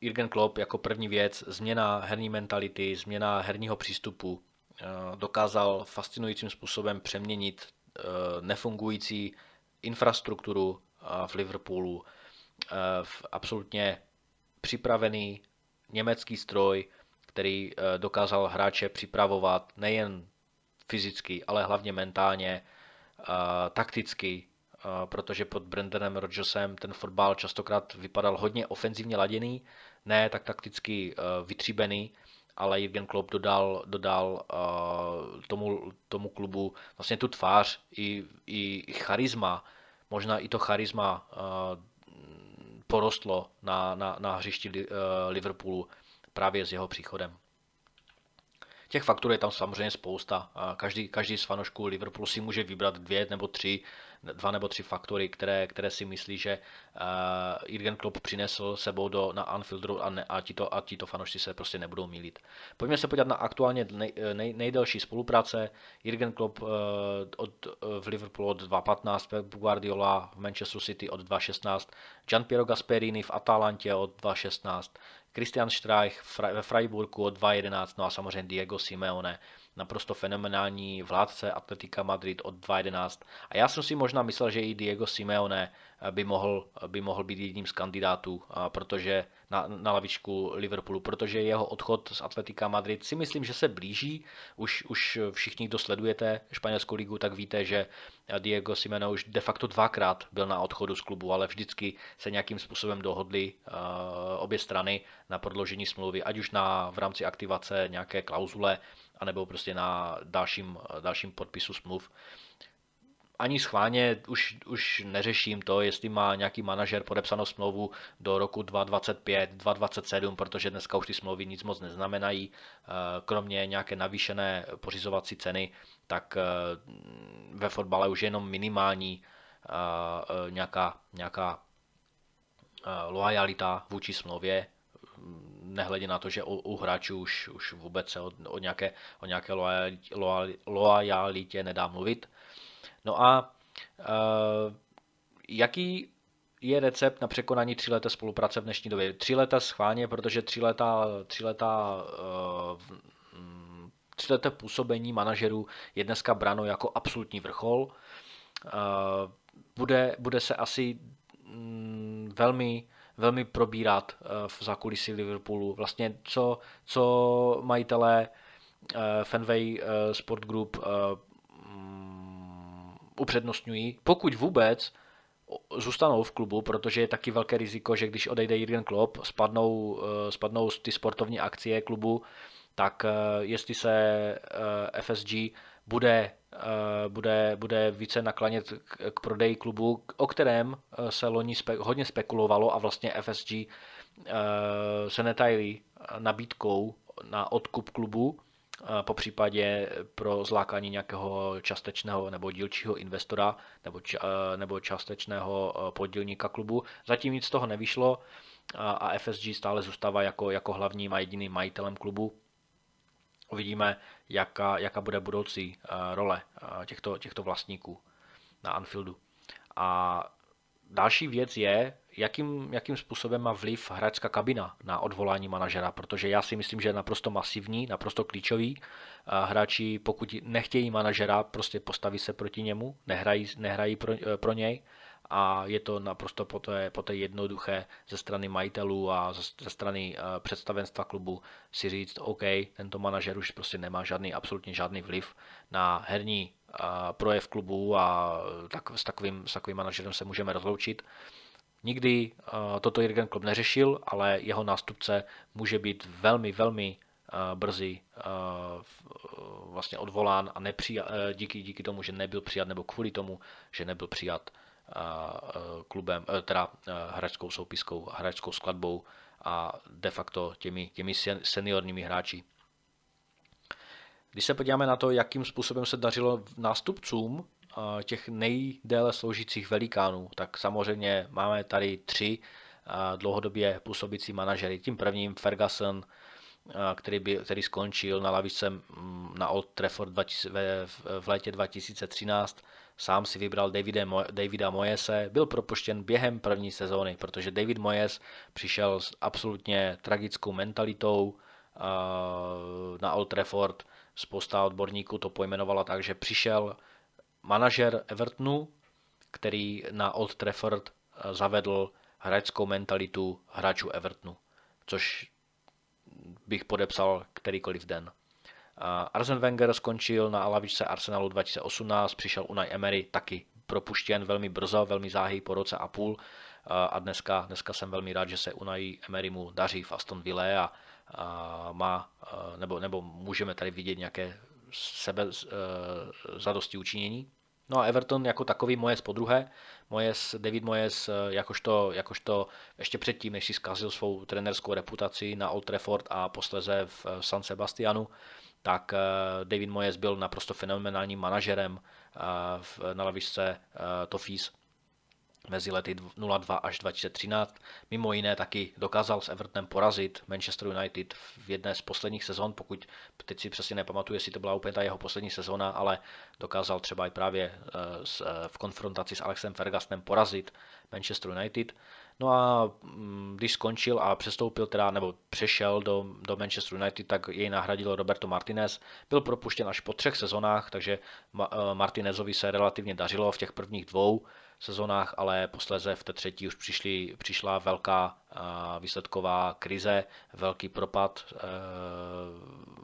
Jürgen Klopp jako první věc, změna herní mentality, změna herního přístupu, dokázal fascinujícím způsobem přeměnit e, nefungující infrastrukturu v Liverpoolu v absolutně připravený německý stroj, který dokázal hráče připravovat nejen fyzicky, ale hlavně mentálně, takticky protože pod Brendanem Rodgersem ten fotbal častokrát vypadal hodně ofenzivně laděný, ne tak takticky e, vytříbený, ale Jürgen Klopp dodal, dodal e, tomu, tomu klubu vlastně tu tvář i, i charisma, možná i to charisma porostlo na, na, na hřišti Liverpoolu právě s jeho příchodem. Těch faktur je tam samozřejmě spousta. Každý, každý z fanoušků Liverpoolu si může vybrat dvě nebo tři, dva nebo tři faktory, které, které si myslí, že uh, Jurgen Klopp přinesl sebou do, na Anfieldu a, ne, a, tito, a tito fanoušci se prostě nebudou mílit. Pojďme se podívat na aktuálně nej, nej, nejdelší spolupráce. Jurgen Klopp uh, od, uh, v Liverpoolu od 2.15, Pep Guardiola v Manchester City od 2.16, Gian Piero Gasperini v Atalantě od 2.16, Christian Streich ve Freiburgu od 2.11, no a samozřejmě Diego Simeone, naprosto fenomenální vládce Atletika Madrid od 2.11. A já jsem si možná myslel, že i Diego Simeone by mohl, by mohl být jedním z kandidátů, protože na, na lavičku Liverpoolu, protože jeho odchod z Atletika Madrid si myslím, že se blíží. Už, už všichni, kdo sledujete španělskou ligu, tak víte, že Diego Simeone už de facto dvakrát byl na odchodu z klubu, ale vždycky se nějakým způsobem dohodli uh, obě strany na prodloužení smlouvy, ať už na, v rámci aktivace nějaké klauzule, anebo prostě na dalším, dalším podpisu smluv. Ani schválně už, už neřeším to, jestli má nějaký manažer podepsanou smlouvu do roku 2025, 2027, protože dneska už ty smlouvy nic moc neznamenají, eh, kromě nějaké navýšené pořizovací ceny, tak eh, ve fotbale už je jenom minimální eh, nějaká, nějaká loajalita vůči smlouvě, nehledě na to, že u, u hráčů už, už vůbec se o, o nějaké, o nějaké loajalitě nedá mluvit. No a uh, jaký je recept na překonání tříleté spolupráce v dnešní době? Tři leta schválně, protože tři leta, tři leta uh, tříleté působení manažerů je dneska bráno jako absolutní vrchol. Uh, bude, bude se asi um, velmi velmi probírat v zákulisí Liverpoolu. Vlastně co, co majitelé Fenway Sport Group upřednostňují, pokud vůbec zůstanou v klubu, protože je taky velké riziko, že když odejde Jurgen Klopp, spadnou, eh, spadnou ty sportovní akcie klubu, tak eh, jestli se eh, FSG bude, bude, bude více naklánět k prodeji klubu, o kterém se loni spe, hodně spekulovalo a vlastně FSG se netajili nabídkou na odkup klubu, po případě pro zlákání nějakého částečného nebo dílčího investora nebo, ča, nebo částečného podílníka klubu. Zatím nic z toho nevyšlo a FSG stále zůstává jako, jako hlavním a jediným majitelem klubu. Uvidíme, jaká, jaká bude budoucí role těchto, těchto vlastníků na Anfieldu. A další věc je, jakým, jakým způsobem má vliv hráčská kabina na odvolání manažera, protože já si myslím, že je naprosto masivní, naprosto klíčový. Hráči, pokud nechtějí manažera, prostě postaví se proti němu, nehrají, nehrají pro, pro něj a je to naprosto poté, poté jednoduché ze strany majitelů a ze strany představenstva klubu si říct, OK, tento manažer už prostě nemá žádný, absolutně žádný vliv na herní projev klubu a tak, s, takovým, s takovým manažerem se můžeme rozloučit. Nikdy uh, toto Jürgen Klopp neřešil, ale jeho nástupce může být velmi, velmi uh, brzy uh, vlastně odvolán a nepřijat, díky, díky tomu, že nebyl přijat, nebo kvůli tomu, že nebyl přijat klubem, teda hráčskou soupiskou, hráčskou skladbou a de facto těmi, těmi seniorními hráči. Když se podíváme na to, jakým způsobem se dařilo nástupcům těch nejdéle sloužících velikánů, tak samozřejmě máme tady tři dlouhodobě působící manažery. Tím prvním Ferguson, který, by, který skončil na lavice na Old Trafford v létě 2013. Sám si vybral Davide, Davida Moyese, byl propuštěn během první sezóny, protože David Moyes přišel s absolutně tragickou mentalitou na Old Trafford. Spousta odborníků to pojmenovala tak, že přišel manažer Evertonu, který na Old Trafford eh, zavedl hráčskou mentalitu hráčů Evertonu, což bych podepsal kterýkoliv den. Arsene Wenger skončil na lavičce Arsenalu 2018, přišel Unai Emery taky propuštěn velmi brzo, velmi záhy po roce a půl a dneska, dneska jsem velmi rád, že se Unai Emery mu daří v Aston Villa a, a má, nebo, nebo můžeme tady vidět nějaké sebe uh, zadosti učinění. No a Everton jako takový Mojes po druhé. Mojes, David Mojes eh, jakožto, jakožto ještě předtím, než si zkazil svou trenerskou reputaci na Old Trafford a posléze v San Sebastianu, tak David Moyes byl naprosto fenomenálním manažerem na lavičce Toffees mezi lety 02 až 2013. Mimo jiné taky dokázal s Evertonem porazit Manchester United v jedné z posledních sezon, pokud teď si přesně nepamatuju, jestli to byla úplně ta jeho poslední sezona, ale dokázal třeba i právě eh, eh, v konfrontaci s Alexem Fergusonem porazit Manchester United. No a mm, když skončil a přestoupil teda, nebo přešel do, do Manchester United, tak jej nahradil Roberto Martinez. Byl propuštěn až po třech sezonách, takže eh, Martinezovi se relativně dařilo v těch prvních dvou sezónách, ale posléze v té třetí už přišli, přišla velká výsledková krize, velký propad, e,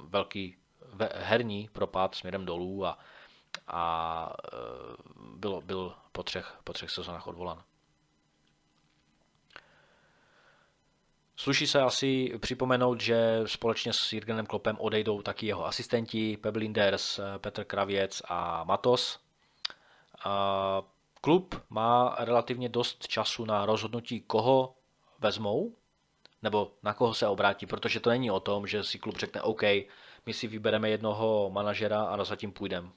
velký herní propad směrem dolů a, a byl, byl po, třech, po třech sezónách odvolán. Sluší se asi připomenout, že společně s Jürgenem Klopem odejdou taky jeho asistenti Peb Linders, Petr Kravěc a Matos. Klub má relativně dost času na rozhodnutí, koho vezmou, nebo na koho se obrátí, protože to není o tom, že si klub řekne OK, my si vybereme jednoho manažera a zatím půjdeme.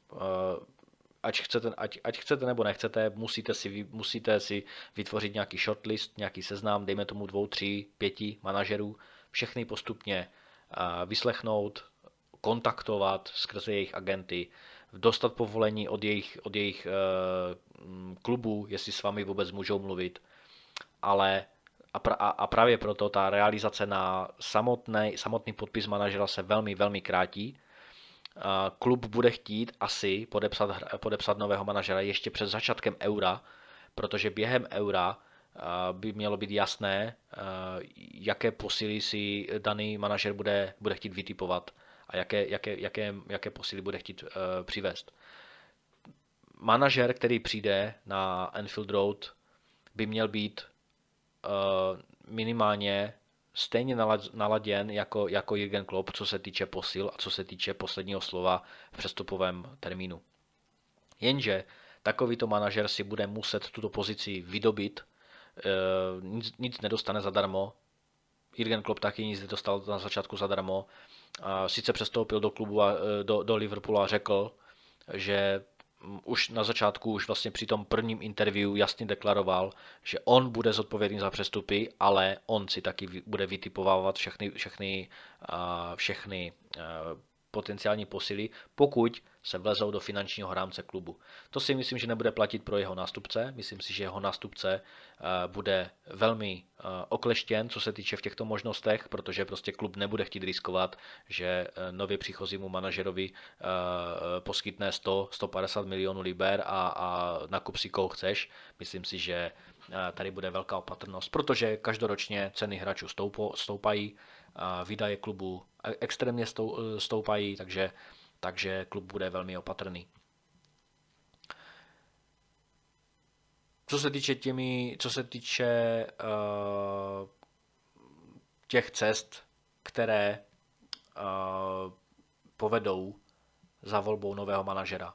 Eh, ať chcete, ať, ať chcete nebo nechcete, musíte si, musíte si vytvořit nějaký shortlist, nějaký seznam, dejme tomu dvou, tři, pěti manažerů, všechny postupně eh, vyslechnout, kontaktovat skrze jejich agenty, dostat povolení od jejich, od jejich uh, klubů, jestli s vámi vůbec můžou mluvit, ale a, pra, a právě proto ta realizace na samotný, samotný podpis manažera se velmi, velmi krátí. Klub bude chtít asi podepsat, podepsat nového manažera ještě před začátkem eura, protože během eura by mělo být jasné, jaké posily si daný manažer bude, bude chtít vytipovat a jaké, jaké, jaké, jaké posily bude chtít uh, přivést. Manažer, který přijde na Enfield Road, by měl být uh, minimálně stejně naladěn jako, jako Jürgen Klopp, co se týče posil a co se týče posledního slova v přestupovém termínu. Jenže takovýto manažer si bude muset tuto pozici vydobit, uh, nic, nic nedostane zadarmo, Jürgen Klopp taky nic nedostal na začátku zadarmo, sice přestoupil do klubu a e, do, do Liverpoolu a řekl, že už na začátku, už vlastně při tom prvním interview jasně deklaroval, že on bude zodpovědný za přestupy, ale on si taky bude vytipovávat všechny, všechny, všechny potenciální posily, pokud se vlezou do finančního rámce klubu. To si myslím, že nebude platit pro jeho nástupce. Myslím si, že jeho nástupce eh, bude velmi eh, okleštěn, co se týče v těchto možnostech, protože prostě klub nebude chtít riskovat, že eh, nově příchozímu manažerovi poskytne 100-150 milionů liber a, a nakup si koho chceš. Myslím si, že tady bude velká opatrnost, protože každoročně ceny hráčů stoupají, výdaje klubu e, extrémně stoupají, takže, takže klub bude velmi opatrný. Co se týče těmi, co se týče uh, těch cest, které uh, povedou za volbou nového manažera.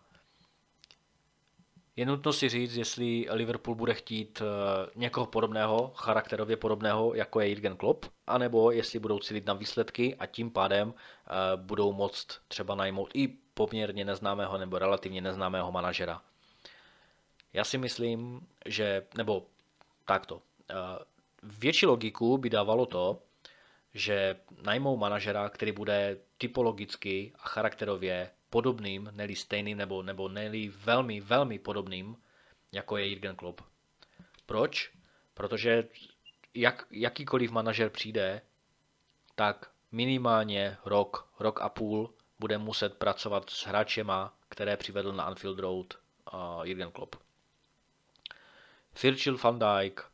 Je nutno si říct, jestli Liverpool bude chtít eh, někoho podobného, charakterově podobného, jako je Jürgen Klopp, anebo jestli budou cílit na výsledky a tím pádem eh, budou moct třeba najmout i poměrně neznámého nebo relativně neznámého manažera. Já si myslím, že, nebo takto, eh, větší logiku by dávalo to, že najmou manažera, který bude typologicky a charakterově podobným, neli stejným, nebo, nebo neli velmi, velmi podobným, jako je Jürgen Klopp. Proč? Protože jak, jakýkoliv manažer přijde, tak minimálně rok, rok a půl bude muset pracovat s hráčema, které přivedl na Anfield Road uh, Jürgen Klopp. Virgil van Dijk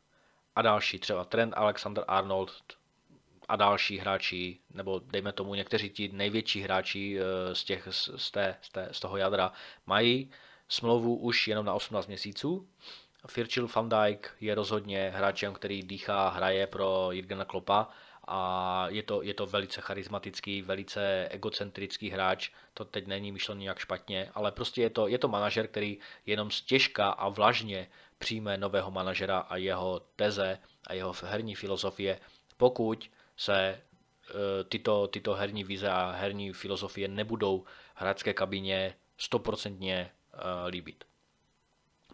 a další, třeba Trent Alexander-Arnold, a další hráči, nebo dejme tomu někteří ti největší hráči eh, z, těch, z, té, z, té, z toho jadra, mají smlouvu už jenom na 18 měsíců. Virgil van Dijk je rozhodně hráčem, který dýchá, hraje pro Jurgena Kloppa a je to, je to velice charismatický, velice egocentrický hráč, to teď není myšleno nějak špatně, ale prostě je to, je to manažer, který jenom stěžka a vlažně přijme nového manažera a jeho teze a jeho herní filozofie, pokud se tyto, tyto herní vize a herní filozofie nebudou hráčské kabině stoprocentně líbit.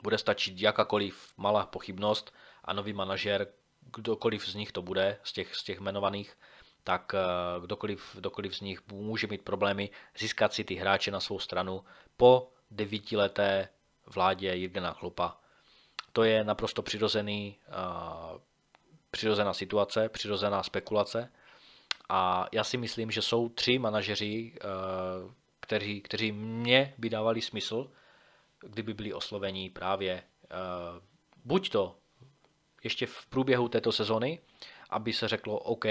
Bude stačit jakákoliv malá pochybnost a nový manažer, kdokoliv z nich to bude, z těch, z těch jmenovaných, tak kdokoliv, kdokoliv z nich může mít problémy získat si ty hráče na svou stranu po devítileté vládě Jirgena Chlupa. To je naprosto přirozený, přirozená situace, přirozená spekulace. A já si myslím, že jsou tři manažeři, kteří, kteří mě by dávali smysl, kdyby byli oslovení právě buď to ještě v průběhu této sezony, aby se řeklo OK,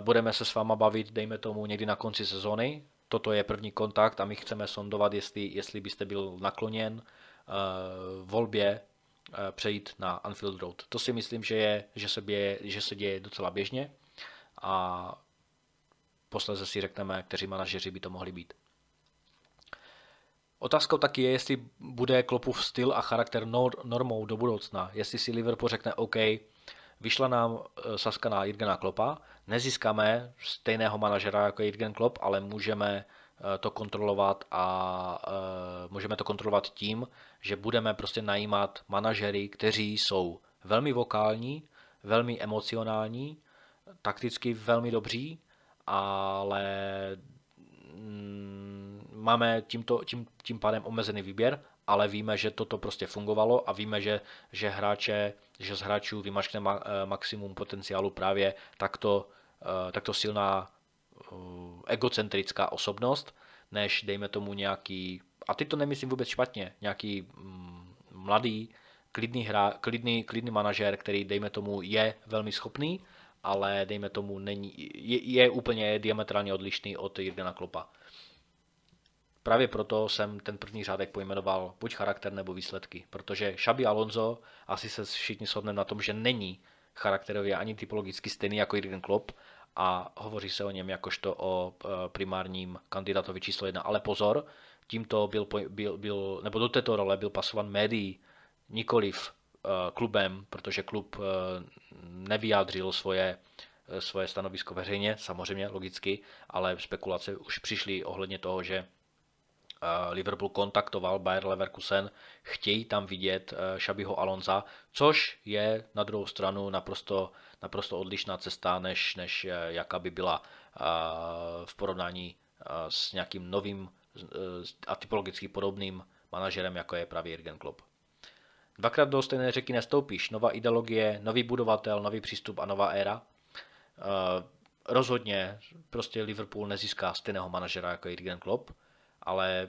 budeme se s váma bavit, dejme tomu někdy na konci sezony, toto je první kontakt a my chceme sondovat, jestli, jestli byste byl nakloněn volbě přejít na Anfield Road. To si myslím, že, je, že, se, běje, že se děje docela běžně a posledně si řekneme, kteří manažeři by to mohli být. Otázkou taky je, jestli bude Klopův styl a charakter normou do budoucna. Jestli si Liverpool řekne OK, vyšla nám eh, Saska na Jurgena Klopa, nezískáme stejného manažera jako Jurgen Klopp, ale můžeme eh, to kontrolovat a můžeme to kontrolovat tím, že budeme prostě najímat manažery, kteří jsou velmi vokální, velmi emocionální, takticky velmi dobří, ale mm, máme tímto, tím, tím pádem omezený výběr ale víme, že toto prostě fungovalo a víme, že, že hráče, že z hráčů vymačkne ma, eh, maximum potenciálu právě takto, eh, takto silná eh, egocentrická osobnost, než dejme tomu nějaký, a teď to nemyslím vůbec špatně, nějaký mm, mladý, klidný, hra, klidný, klidný manažer, který dejme tomu je velmi schopný, ale dejme tomu není, je, je úplně diametrálně odlišný od Jirgena Klopa. Právě proto jsem ten první řádek pojmenoval buď charakter nebo výsledky, protože Xabi Alonso, asi se všichni shodneme na tom, že není charakterově ani typologicky stejný jako Jürgen Klopp a hovoří se o něm jakožto o e, primárním kandidátovi číslo jedna. Ale pozor, tímto byl, byl, byl nebo do této role byl pasovan médií, nikoliv e, klubem, protože klub e, nevyjádřil svoje svoje stanovisko veřejně, samozřejmě, logicky, ale spekulace už přišly ohledně toho, že Liverpool kontaktoval Bayer Leverkusen, chtějí tam vidět Šabiho eh, Alonza, což je na druhou stranu naprosto, naprosto odlišná cesta, než, než eh, jaká by byla eh, v porovnání s nějakým novým a typologicky podobným manažerem, jako je právě Jürgen Klopp. Dvakrát do stejné řeky nestoupíš. Nová ideologie, nový budovatel, nový přístup a nová éra. Rozhodně prostě Liverpool nezíská stejného manažera jako Jürgen Klopp ale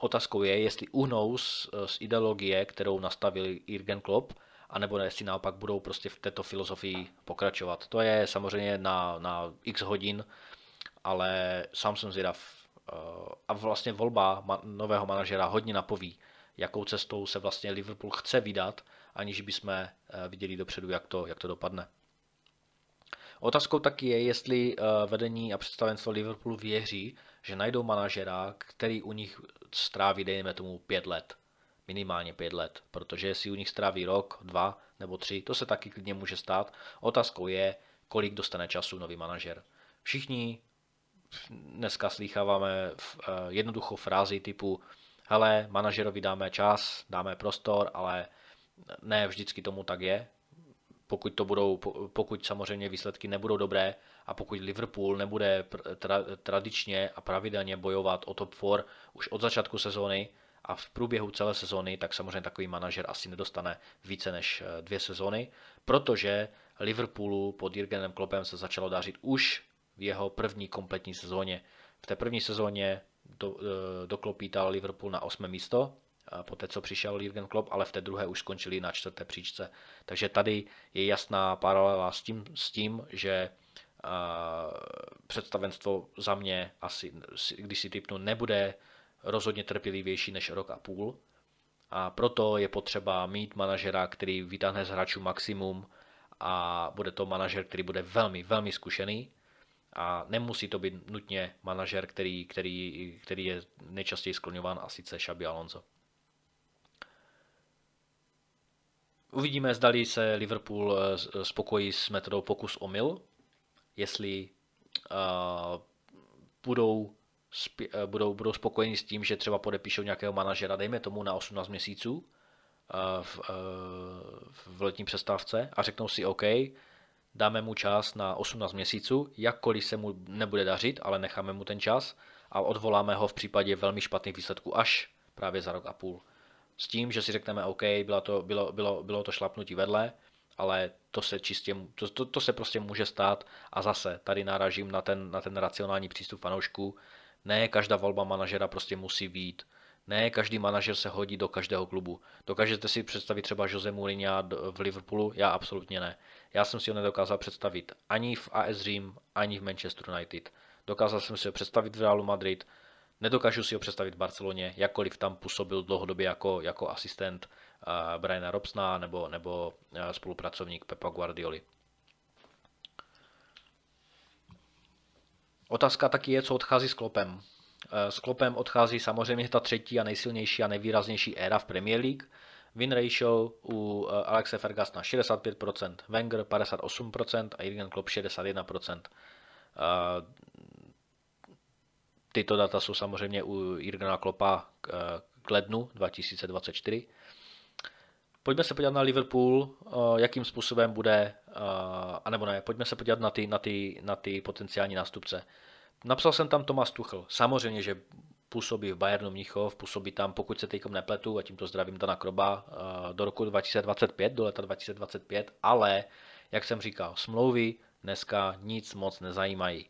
otázkou je, jestli uhnou z, z ideologie, kterou nastavil Jürgen Klopp, anebo jestli naopak budou prostě v této filozofii pokračovat. To je samozřejmě na, na x hodin, ale sám jsem zvědav. Eh, a vlastně volba nového manažera hodně napoví, jakou cestou se vlastně Liverpool chce vydat, aniž bychom eh, viděli dopředu, jak to, jak to dopadne. Otázkou taky je, jestli eh, vedení a představenstvo Liverpoolu věří, že najdou manažera, který u nich stráví, dejme tomu, pět let. Minimálně pět let, protože jestli u nich stráví rok, dva nebo tři, to se taky klidně může stát. Otázkou je, kolik dostane času nový manažer. Všichni dneska slýcháváme uh, jednoduchou frázi typu hele, manažerovi dáme čas, dáme prostor, ale ne vždycky tomu tak je. Pokud, to budou, pokud samozřejmě výsledky nebudou dobré a pokud Liverpool nebude tra, tradičně a pravidelně bojovat o top 4 už od začátku sezóny a v průběhu celé sezóny, tak samozřejmě takový manažer asi nedostane více než eh, dvě sezóny, protože Liverpoolu pod Jurgenem Kloppem se začalo dařit už v jeho první kompletní sezóně. V té první sezóně do, eh, doklopítal Liverpool na 8. místo, po té, co přišel Jürgen Klopp, ale v té druhé už skončili na čtvrté příčce. Takže tady je jasná paralela s tím, s tím že představenstvo za mě asi, když si typnu, nebude rozhodně trpělivější než rok a půl. A proto je potřeba mít manažera, který vytáhne z hráčů maximum a bude to manažer, který bude velmi, velmi zkušený. A nemusí to být nutně manažer, který, který, který je nejčastěji skloňován a sice Xabi Alonso. Uvidíme, zdali se Liverpool eh, spokojí s metodou pokus omyl. jestli uh, budou, budou, budou spokojeni s tím, že třeba podepíšou nějakého manažera, dejme tomu na 18 měsíců uh, v, uh, v letní přestávce a řeknou si OK, dáme mu čas na 18 měsíců, jakkoliv se mu nebude dařit, ale necháme mu ten čas a odvoláme ho v případě velmi špatných výsledků až právě za rok a půl. S tím, že si řekneme, OK, bylo to, bylo, bylo, bylo to šlapnutí vedle, ale to se čistě, to, to, to se prostě může stát a zase tady náražím na ten, na ten racionální přístup fanoušků. Ne každá volba manažera prostě musí být. Ne každý manažer se hodí do každého klubu. Dokážete si představit třeba Jose Mourinho v Liverpoolu? Já absolutně ne. Já jsem si ho nedokázal představit ani v AS Řím, ani v Manchester United. Dokázal jsem si ho představit v Realu Madrid, nedokážu si ho představit v Barceloně, jakkoliv tam působil dlouhodobě jako, jako asistent uh, Briana Robsna nebo, nebo uh, spolupracovník Pepa Guardioli. Otázka taky je, co odchází s Klopem. S Klopem odchází samozřejmě ta třetí a nejsilnější a nejvýraznější éra v Premier League. Win ratio u Alexe Fergusona 65%, Wenger 58% a Jürgen Klopp 61%. Tyto data jsou samozřejmě u Jürgena Kloppa k lednu 2024. Pojďme se podívat na Liverpool, jakým způsobem bude, anebo ne, pojďme se podívat na ty, na ty, na ty potenciální nástupce. Napsal jsem tam Tomas Tuchel. Samozřejmě, že působí v Bayernu Mnichov, působí tam, pokud se teď nepletu, a tímto zdravím Dana Kroba, do roku 2025, do leta 2025, ale, jak jsem říkal, smlouvy dneska nic moc nezajímají.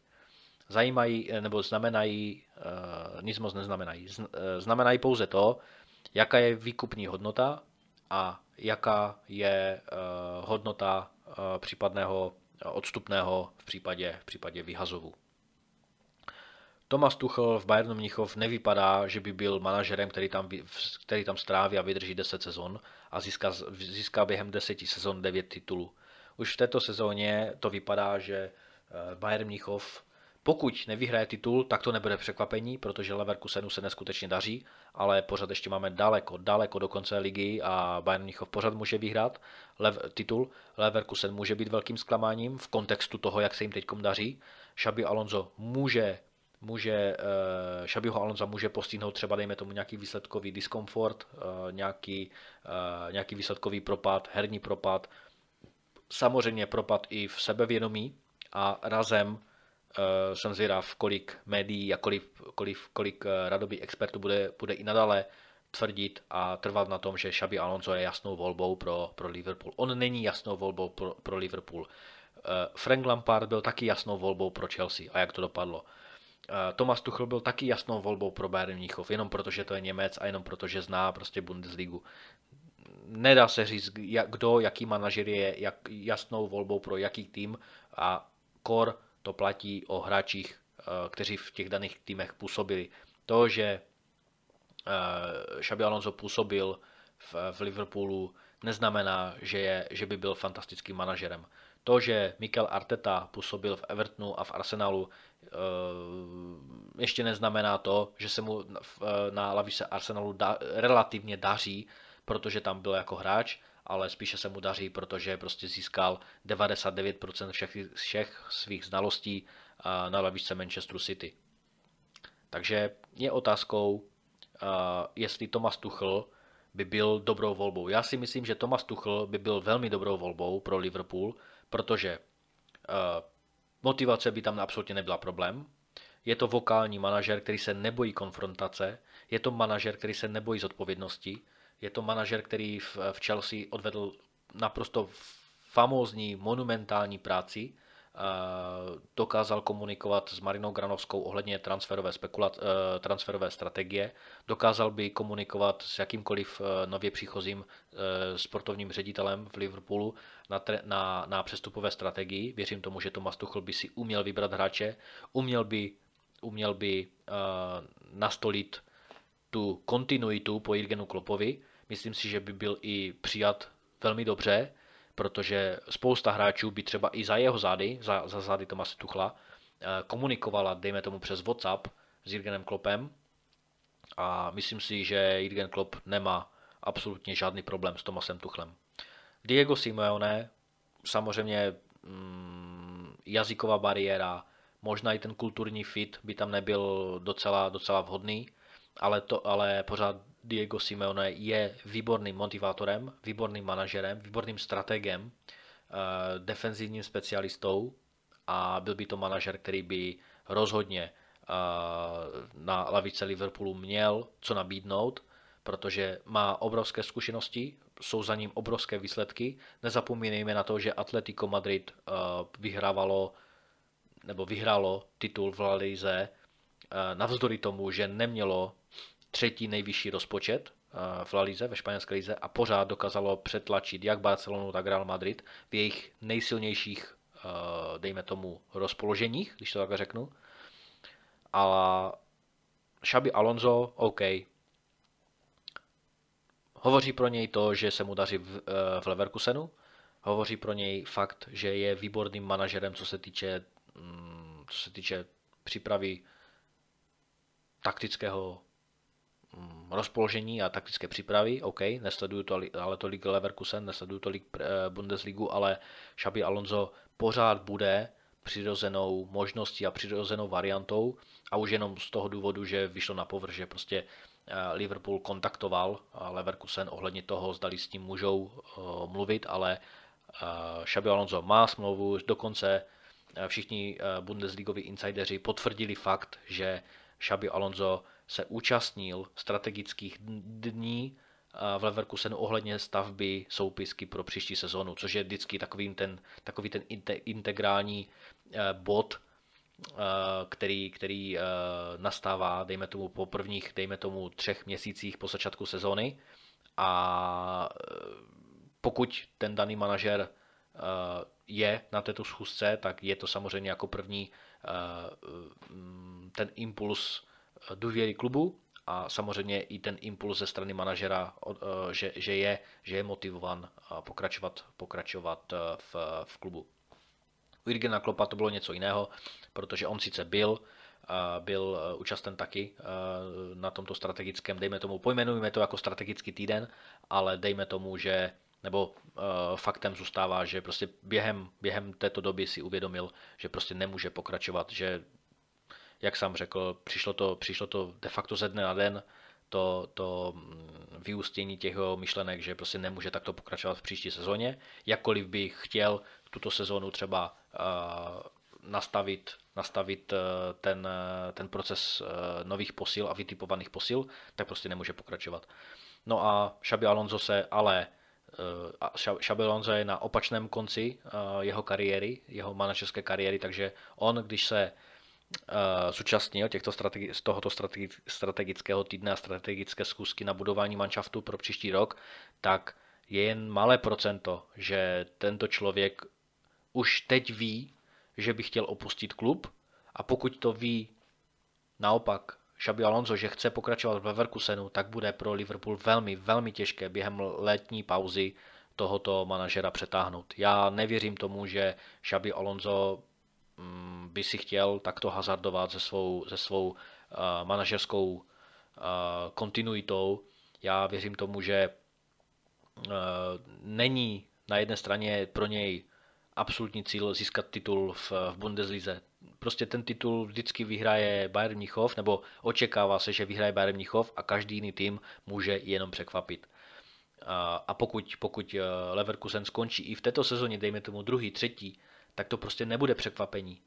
Zajímají, nebo znamenají, nic moc neznamenají. Znamenají pouze to, jaká je výkupní hodnota a jaká je hodnota případného odstupného v případě, v případě vyhazovu. Thomas Tuchel v Bayernu Mnichov nevypadá, že by byl manažerem, který tam, který tam stráví a vydrží 10 sezon a získá, získá během 10 sezon 9 titulů. Už v této sezóně to vypadá, že eh, Bayern Mnichov pokud nevyhraje titul, tak to nebude překvapení, protože Leverkusenu se neskutečně daří, ale pořád ještě máme daleko, daleko do konce ligy a Bayern Mnichov pořád může vyhrát lev, titul. Leverkusen může být velkým zklamáním v kontextu toho, jak se jim teď daří. Xabi Alonso může může, Šabiho Alonza může postihnout třeba, dejme tomu, nějaký výsledkový diskomfort, uh, nějaký, uh, nějaký výsledkový propad, herní propad, samozřejmě propad i v sebevědomí a razem jsem zvědav, kolik médií a kolik, kolik, kolik radobí expertů bude, bude i nadále tvrdit a trvat na tom, že Xabi Alonso je jasnou volbou pro, pro Liverpool. On není jasnou volbou pro, pro Liverpool. Frank Lampard byl taky jasnou volbou pro Chelsea. A jak to dopadlo? Thomas Tuchel byl taky jasnou volbou pro Bayern Mnichov, jenom protože to je Němec a jenom protože zná prostě Bundesligu. Nedá se říct, kdo, jaký manažer je jak, jasnou volbou pro jaký tým a kor to platí o hráčích, eh, kteří v těch daných týmech působili. To, že uh, Xabi Alonso působil v, v Liverpoolu, neznamená, že, je, že by byl fantastickým manažerem. To, že Mikel Arteta působil v Evertonu a v Arsenalu, eh, ještě neznamená to, že se mu na lavice Arsenalu da, relativně daří, protože tam byl jako hráč, ale spíše se mu daří, protože prostě získal 99% všech, všech svých znalostí eh, na lavičce Manchesteru City. Takže je otázkou, eh, jestli Thomas Tuchel by byl dobrou volbou. Já si myslím, že Thomas Tuchel by byl velmi dobrou volbou pro Liverpool, protože uh, motivace by tam absolutně nebyla problém. Je to vokální manažer, který se nebojí konfrontace, je to manažer, který se nebojí zodpovědnosti, je to manažer, který v Chelsea odvedl naprosto famózní, monumentální práci, dokázal komunikovat s Marinou Granovskou ohledně transferové, spekulat, e, transferové strategie, dokázal by komunikovat s jakýmkoliv e, nově příchozím sportovním ředitelem v Liverpoolu na, na, na přestupové strategii. Věřím tomu, že Tomas Tuchel by si uměl vybrat hráče, uměl by, uměl by nastolit tu kontinuitu po Jirgenu Klopovi. Myslím si, že by byl i přijat velmi dobře protože spousta hráčů by třeba i za jeho zády, za, za zády Tomase Tuchla, eh, komunikovala, dejme tomu přes WhatsApp s Jürgenem Kloppem a myslím si, že Jürgen Klopp nemá absolutně žádný problém s Tomasem Tuchlem. Diego Simeone samozřejmě mm, jazyková bariéra, možná i ten kulturní fit by tam nebyl docela, docela vhodný, ale, to, ale pořád Diego Simeone je výborným motivátorem, výborným manažerem, výborným strategem, eh, defenzivním specialistou a byl by to manažer, který by rozhodně eh, na lavice Liverpoolu měl co nabídnout, protože má obrovské zkušenosti, jsou za ním obrovské výsledky. Nezapomínejme na to, že Atletico Madrid eh, vyhrávalo nebo vyhrálo titul v La Lize navzdory tomu, že nemělo třetí nejvyšší rozpočet eh, v La Lize, ve španělské lize a pořád dokázalo přetlačit jak Barcelonu, tak Real Madrid v jejich nejsilnějších, eh, dejme tomu, rozpoloženích, když to takhle řeknu. Ale Xabi Alonso, OK. Hovoří pro něj to, že se mu daří v, eh, v Leverkusenu, hovoří pro něj fakt, že je výborným manažerem, co se týče, mm, co se týče přípravy taktického rozpoložení a taktické přípravy, OK, nesleduju to ale tolik Leverkusen, nesleduju tolik eh, Bundesligu, ale Xabi Alonso pořád bude přirozenou možností a přirozenou variantou a už jenom z toho důvodu, že vyšlo na povrch, že prostě eh, Liverpool kontaktoval Leverkusen ohledně toho, zdali s tím můžou eh, mluvit, ale Xabi Alonso má smlouvu, dokonce všichni Bundesligoví insideři potvrdili fakt, že Xabi Alonso se účastnil strategických dní v Leverkusenu ohledně stavby soupisky pro příští sezonu, což je vždycky takový ten, takový ten integrální eh, bod, eh, který, který eh, nastává, dejme tomu, po prvních, dejme tomu, třech měsících po začátku sezony. A pokud ten daný manažer je na této schůzce, tak je to samozřejmě jako první ten impuls důvěry klubu a samozřejmě i ten impuls ze strany manažera, eh, že, že, je, že je motivovan pokračovat, pokračovat eh, v, v klubu. U Jurgena Klopa to bylo něco jiného, protože on sice byl, byl účasten taky na tomto strategickém, dejme tomu, pojmenujeme to jako strategický týden, ale dejme tomu, že nebo faktem zůstává, že prostě během, během této doby si uvědomil, že prostě nemůže pokračovat, že jak jsem řekl, přišlo to, přišlo to de facto ze dne na den, to, to mm, vyústění těch myšlenek, že prostě nemůže takto pokračovat v příští sezóně. Jakkoliv bych chtěl tuto sezónu třeba uh, nastavit, nastavit uh, ten, uh, ten proces uh, nových posil a vytipovaných posil, tak prostě nemůže pokračovat. No a Xabi Alonso se ale Xabi Alonso je na opačném konci jeho kariéry, jeho manažerské kariéry, takže on, když se zúčastnil těchto strategi- z tohoto strategického týdne a strategické zkusky na budování manšaftu pro příští rok, tak je jen malé procento, že tento člověk už teď ví, že by chtěl opustit klub a pokud to ví naopak Xabi Alonso, že chce pokračovat v Leverkusenu, tak bude pro Liverpool velmi, velmi těžké během letní pauzy tohoto manažera přetáhnout. Já nevěřím tomu, že Xabi Alonso by si chtěl takto hazardovat se svou, se svou uh, manažerskou uh, kontinuitou. Já věřím tomu, že uh, není na jedné straně pro něj absolutní cíl získat titul v, v Bundeslize. Prostě ten titul vždycky vyhraje Bayern Mnichov, nebo očekává se, že vyhraje Bayern Mnichov a každý jiný tým může jenom překvapit. A pokud, pokud Leverkusen skončí i v této sezóně, dejme tomu druhý, třetí, tak to prostě nebude překvapení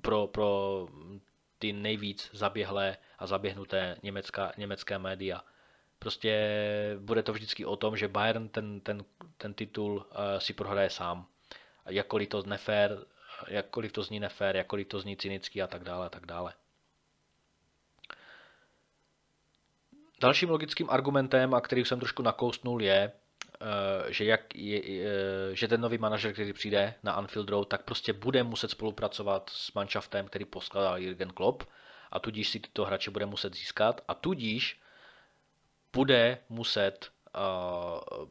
pro, pro ty nejvíc zaběhlé a zaběhnuté německá, německé média. Prostě bude to vždycky o tom, že Bayern ten, ten, ten titul si prohraje sám. Jakkoliv to nefér, jakkoliv to zní nefér, jakkoliv to zní cynicky a tak dále a tak dále. Dalším logickým argumentem, a který jsem trošku nakousnul, je, Eh, že, jak je, eh, že ten nový manažer, který přijde na Anfield Road, tak prostě bude muset spolupracovat s manšaftem, který poskladal Jürgen Klopp a tudíž si tyto hráče bude muset získat a tudíž bude muset uh,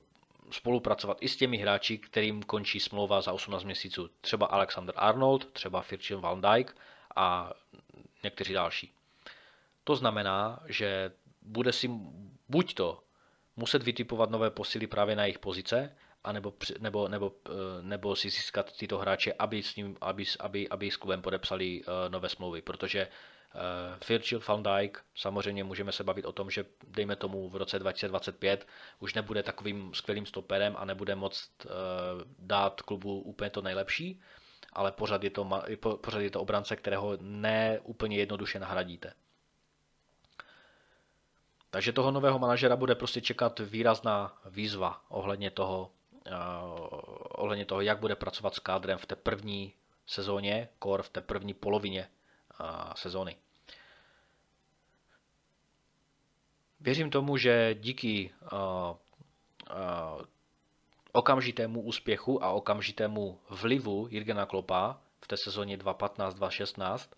spolupracovat i s těmi hráči, kterým končí smlouva za 18 měsíců. Třeba Alexander Arnold, třeba Virgil van Dijk a někteří další. To znamená, že bude si buď to muset vytipovat nové posily právě na jejich pozice, anebo, nebo, nebo, nebo si získat tyto hráče, aby s, ním, aby, aby, aby s klubem podepsali nové smlouvy, protože Uh, Virgil van Dijk, samozřejmě můžeme se bavit o tom, že dejme tomu v roce 2025 už nebude takovým skvělým stoperem a nebude moct uh, dát klubu úplně to nejlepší, ale pořád je to, pořád je to obrance, kterého ne úplně jednoduše nahradíte. Takže toho nového manažera bude prostě čekat výrazná výzva ohledně toho, uh, ohledně toho, jak bude pracovat s kádrem v té první sezóně, kor v té první polovině uh, sezóny. Věřím tomu, že díky uh, okamžitému úspěchu a okamžitému vlivu Jirgena Klopa v té sezóně 2015-2016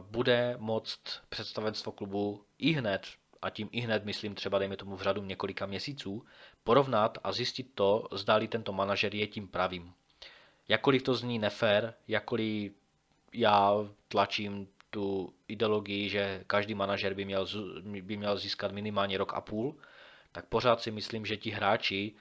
bude moct představenstvo klubu i hned, a tím i hned myslím třeba dejme tomu v řadu několika měsíců, porovnat a zjistit to, zdáli tento manažer je tím pravým. Jakkoliv to zní nefér, jakkoliv já tlačím tu ideologii, že každý manažer by měl, by měl získat minimálně rok a půl, tak pořád si myslím, že ti hráči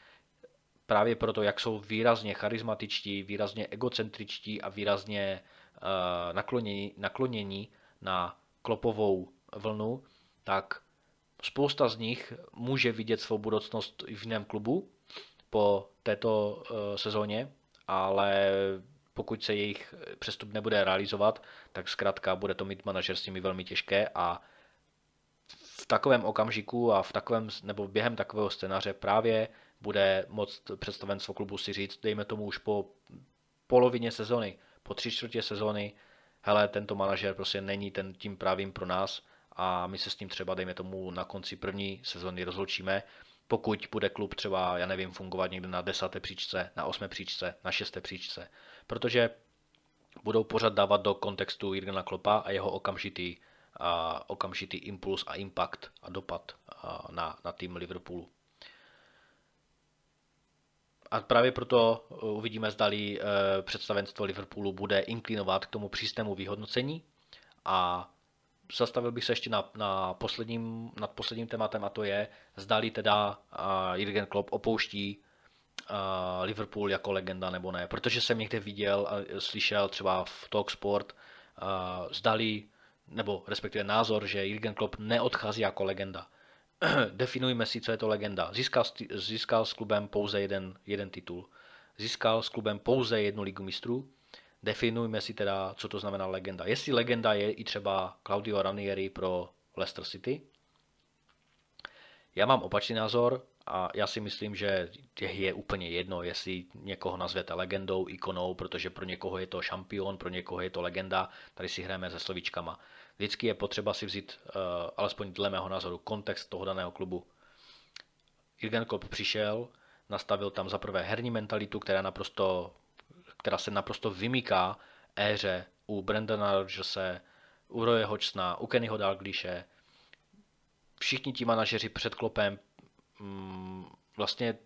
právě proto, jak jsou výrazně charismatičtí, výrazně egocentričtí a výrazně uh, naklonění, naklonění na klopovou vlnu, tak spousta z nich může vidět svou budoucnost v jiném klubu po této uh, sezóně, ale pokud se jejich přestup nebude realizovat, tak zkrátka bude to mít manažer s nimi velmi těžké a v takovém okamžiku a v takovém, nebo během takového scénáře právě bude moct představenstvo klubu si říct, dejme tomu už po polovině sezony, po tři čtvrtě sezony, hele, tento manažer prostě není ten tím právým pro nás a my se s tím třeba, dejme tomu, na konci první sezony rozloučíme, pokud bude klub třeba, já nevím, fungovat někde na desáté příčce, na osmé příčce, na šesté příčce, protože budou pořád dávat do kontextu Jirgena Klopa a jeho okamžitý, a, okamžitý impuls a impact a dopad a, na, na tým Liverpoolu. A právě proto uvidíme, zdali e, představenstvo Liverpoolu bude inklinovat k tomu přísnému vyhodnocení a zastavil bych se ještě na, na posledním, nad posledním tématem a to je, zdali teda uh, Jürgen Klopp opouští uh, Liverpool jako legenda nebo ne. Protože jsem někde viděl a slyšel třeba v Talksport, uh, zdali, nebo respektive názor, že Jürgen Klopp neodchází jako legenda. Definujme si, co je to legenda. Získal, získal s klubem pouze jeden, jeden titul. Získal s klubem pouze jednu ligu mistrů definujme si teda, co to znamená legenda. Jestli legenda je i třeba Claudio Ranieri pro Leicester City, já mám opačný názor a já si myslím, že je úplně jedno, jestli někoho nazvete legendou, ikonou, protože pro někoho je to šampion, pro někoho je to legenda, tady si hrajeme se slovíčkama. Vždycky je potřeba si vzít, uh, alespoň dle mého názoru, kontext toho daného klubu. Jürgen Klopp přišel, nastavil tam za prvé herní mentalitu, která naprosto která se naprosto vymyká éře u Brandona Rodgerse, u Roye Hodgsona, u Kennyho Dalglishe. Všichni ti manažeři před klopem mm, vlastně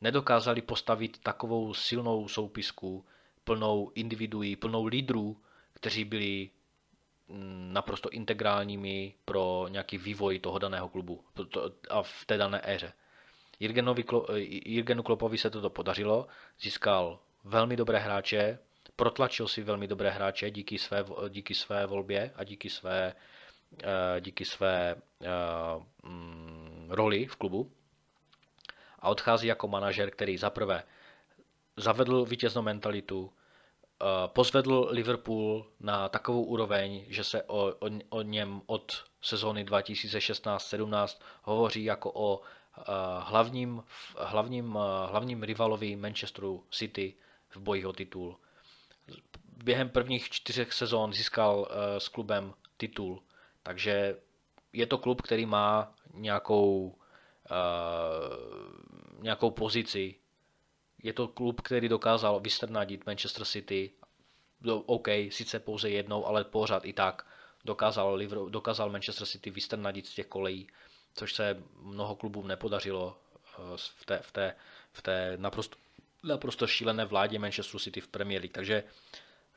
nedokázali postavit takovou silnou soupisku, plnou individuí, plnou lídrů, kteří byli mm, naprosto integrálními pro nějaký vývoj toho daného klubu a v té dané éře. Jirgenu Klopovi se toto podařilo, získal velmi dobré hráče, protlačil si velmi dobré hráče díky své, díky své volbě a díky své, eh, díky své uh, roli v klubu. A odchází jako manažer, který zaprvé zavedl vítěznou mentalitu, eh, pozvedl Liverpool na takovou úroveň, že se o, o, o něm od sezóny 2016-17 hovoří jako o hlavním, hlavním, hlavním rivalovi Manchesteru City v boji o titul. Během prvních čtyřech sezón získal eh, s klubem titul, takže je to klub, který má nějakou, uh, nějakou pozici. Je to klub, který dokázal vystrnadit Manchester City. OK, sice pouze jednou, ale pořád i tak dokázal, dokázal Manchester City vystrnadit z těch kolejí, což se mnoho klubům nepodařilo eh, v té, v té, v té naprosto naprosto šílené vládě Manchester City v Premier League. Takže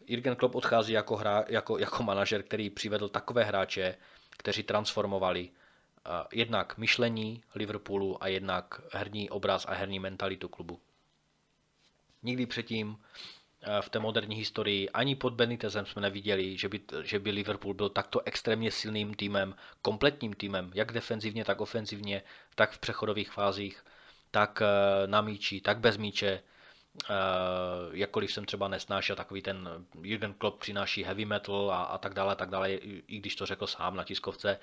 Jürgen Klopp odchází jako, hra, jako, jako manažer, který přivedl takové hráče, kteří transformovali uh, jednak myšlení Liverpoolu a jednak herní obraz a herní mentalitu klubu. Nikdy předtím eh, v té moderní historii ani pod Benitezem jsme neviděli, že by, že by Liverpool byl takto extrémně silným týmem, kompletním týmem, jak defenzivně, tak ofenzivně, tak v přechodových fázích, tak eh, na míči, tak bez míče. Uh, jakkoliv jsem třeba nesnášel takový ten Jürgen Klopp přináší heavy metal a, a tak dále, tak dále, i, když to řekl sám na tiskovce.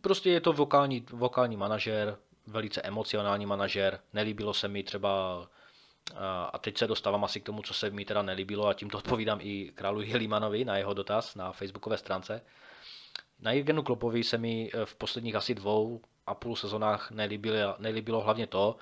Prostě je to vokální, vokální manažer, velice emocionální manažer. Nelíbilo se mi třeba, a teď se dostávám asi k tomu, co se mi teda nelíbilo a tímto odpovídám i králu Jelimanovi na jeho dotaz na facebookové stránce. Na Jürgenu Klopovi se mi v posledních asi dvou a půl sezónách nelíbilo, nelíbilo hlavně to,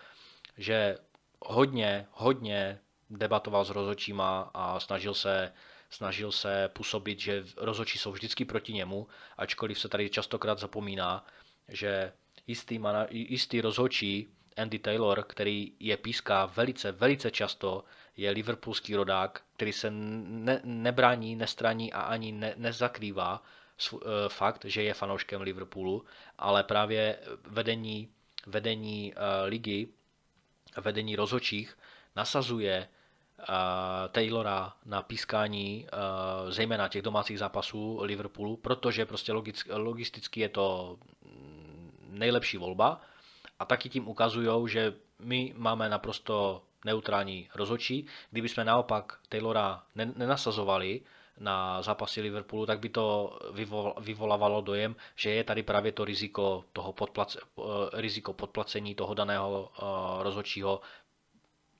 že hodně, hodně debatoval s rozočíma a snažil se, snažil se působit, že rozočí jsou vždycky proti němu, ačkoliv se tady častokrát zapomíná, že jistý, mana, jistý rozhodčí Andy Taylor, který je píská velice, velice často, je liverpoolský rodák, který se ne, nebrání, nestraní a ani ne, nezakrývá sv, e, fakt, že je fanouškem Liverpoolu, ale právě vedení, vedení e, ligy, vedení rozhodčích nasazuje uh, Taylora na pískání uh, zejména těch domácích zápasů Liverpoolu, protože prostě logisticky je to nejlepší volba a taky tím ukazují, že my máme naprosto neutrální rozhodčí. Kdyby jsme naopak Taylora nenasazovali na zápasy Liverpoolu, tak by to vyvolávalo dojem, že je tady právě to riziko, toho podplace, eh, riziko podplacení toho daného eh, rozhodčího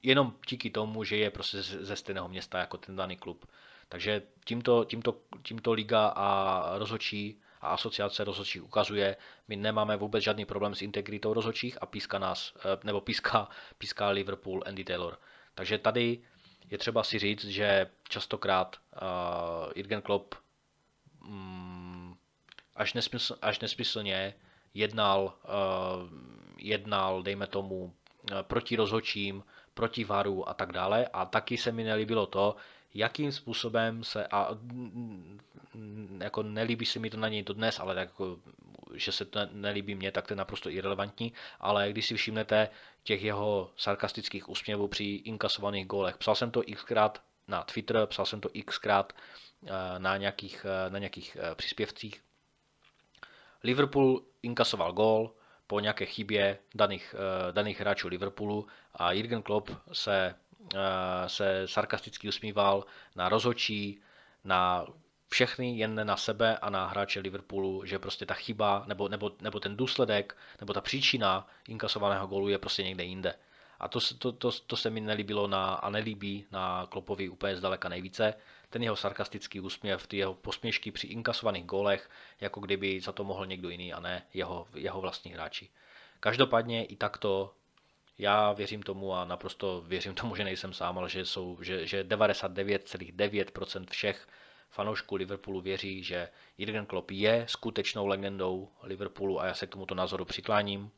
jenom díky tomu, že je prostě ze stejného města jako ten daný klub. Takže tímto, tímto, tímto liga a rozhodčí a asociace rozhodčích ukazuje, my nemáme vůbec žádný problém s integritou rozhodčích a píská nás, eh, nebo píská, píská Liverpool Andy Taylor. Takže tady je třeba si říct, že častokrát uh, Jürgen Klopp um, až, nesmysl, až nesmyslně jednal, uh, jednal, dejme tomu, uh, proti rozhodčím, proti varu a tak dále. A taky se mi nelíbilo to, jakým způsobem se, a jako nelíbí se mi to na něj to dnes, ale tak jako, že se to nelíbí mně, tak to je naprosto irrelevantní, ale když si všimnete těch jeho sarkastických úsměvů při inkasovaných gólech, psal jsem to xkrát na Twitter, psal jsem to xkrát eh, na nějakých, eh, na nějakých eh, příspěvcích. Liverpool inkasoval gól po nějaké chybě daných, daných hráčů Liverpoolu a Jürgen Klopp se se sarkasticky usmíval na rozhočí, na všechny, jen na sebe a na hráče Liverpoolu, že prostě ta chyba nebo, nebo, nebo ten důsledek nebo ta příčina inkasovaného gólu je prostě někde jinde. A to, to, to, to se mi nelíbilo na, a nelíbí na Klopovi úplně zdaleka nejvíce. Ten jeho sarkastický úsměv, ty jeho posměšky při inkasovaných gólech, jako kdyby za to mohl někdo jiný a ne jeho, jeho vlastní hráči. Každopádně i takto já věřím tomu a naprosto věřím tomu, že nejsem sám, ale že, jsou, že, že 99,9% všech fanoušků Liverpoolu věří, že Jurgen Klopp je skutečnou legendou Liverpoolu a já se k tomuto názoru přikláním. Uh,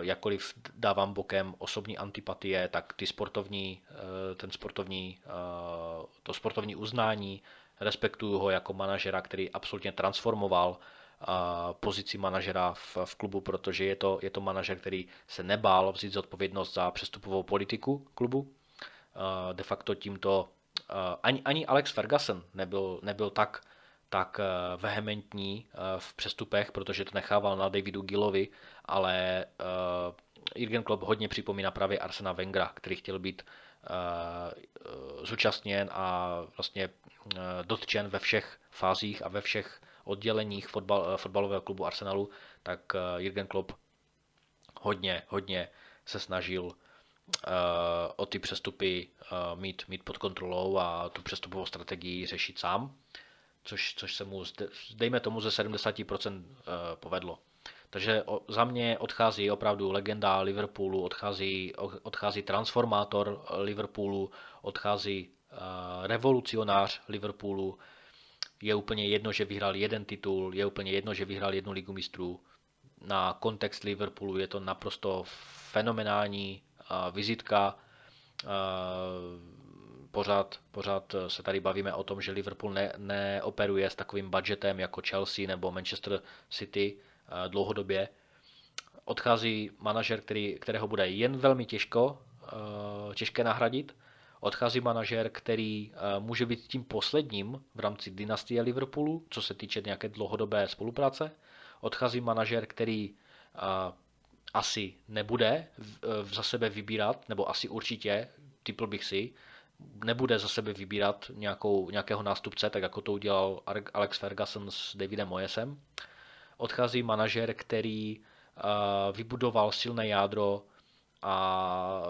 jakkoliv dávám bokem osobní antipatie, tak ty sportovní, uh, ten sportovní, uh, to sportovní uznání, respektuju ho jako manažera, který absolutně transformoval pozici manažera v, v klubu, protože je to, je to manažer, který se nebál vzít zodpovědnost za přestupovou politiku klubu. De facto tímto ani, ani Alex Ferguson nebyl, nebyl tak, tak vehementní v přestupech, protože to nechával na Davidu Gillovi, ale Jürgen Klopp hodně připomíná právě Arsena Wengera, který chtěl být zúčastněn a vlastně dotčen ve všech fázích a ve všech odděleních fotbal, eh, fotbalového klubu Arsenalu, tak eh, Jürgen Klopp hodně, hodně se snažil o ty přestupy uh, mít, mít pod kontrolou a tu přestupovou strategii řešit sám, což, což se mu, dejme tomu, ze 70% uh, povedlo. Takže za mě odchází opravdu legenda Liverpoolu, odchází, odchází transformátor Liverpoolu, odchází revolucionář Liverpoolu, je úplně jedno, že vyhrál jeden titul, je úplně jedno, že vyhrál jednu ligu mistrů. Na kontext Liverpoolu je to naprosto fenomenální vizitka. Pořád, pořád se tady bavíme o tom, že Liverpool ne, neoperuje s takovým budgetem jako Chelsea nebo Manchester City uh, dlouhodobě. Odchází manažer, který, kterého bude jen velmi těžko těžké nahradit. Odchází manažer, který může být tím posledním v rámci dynastie Liverpoolu, co se týče nějaké dlouhodobé spolupráce. Odchází manažer, který asi nebude za sebe vybírat, nebo asi určitě, typl bych si, nebude za sebe vybírat nějakou, nějakého nástupce, tak jako to udělal Alex Ferguson s Davidem Moyesem. Odchází manažer, který vybudoval silné jádro a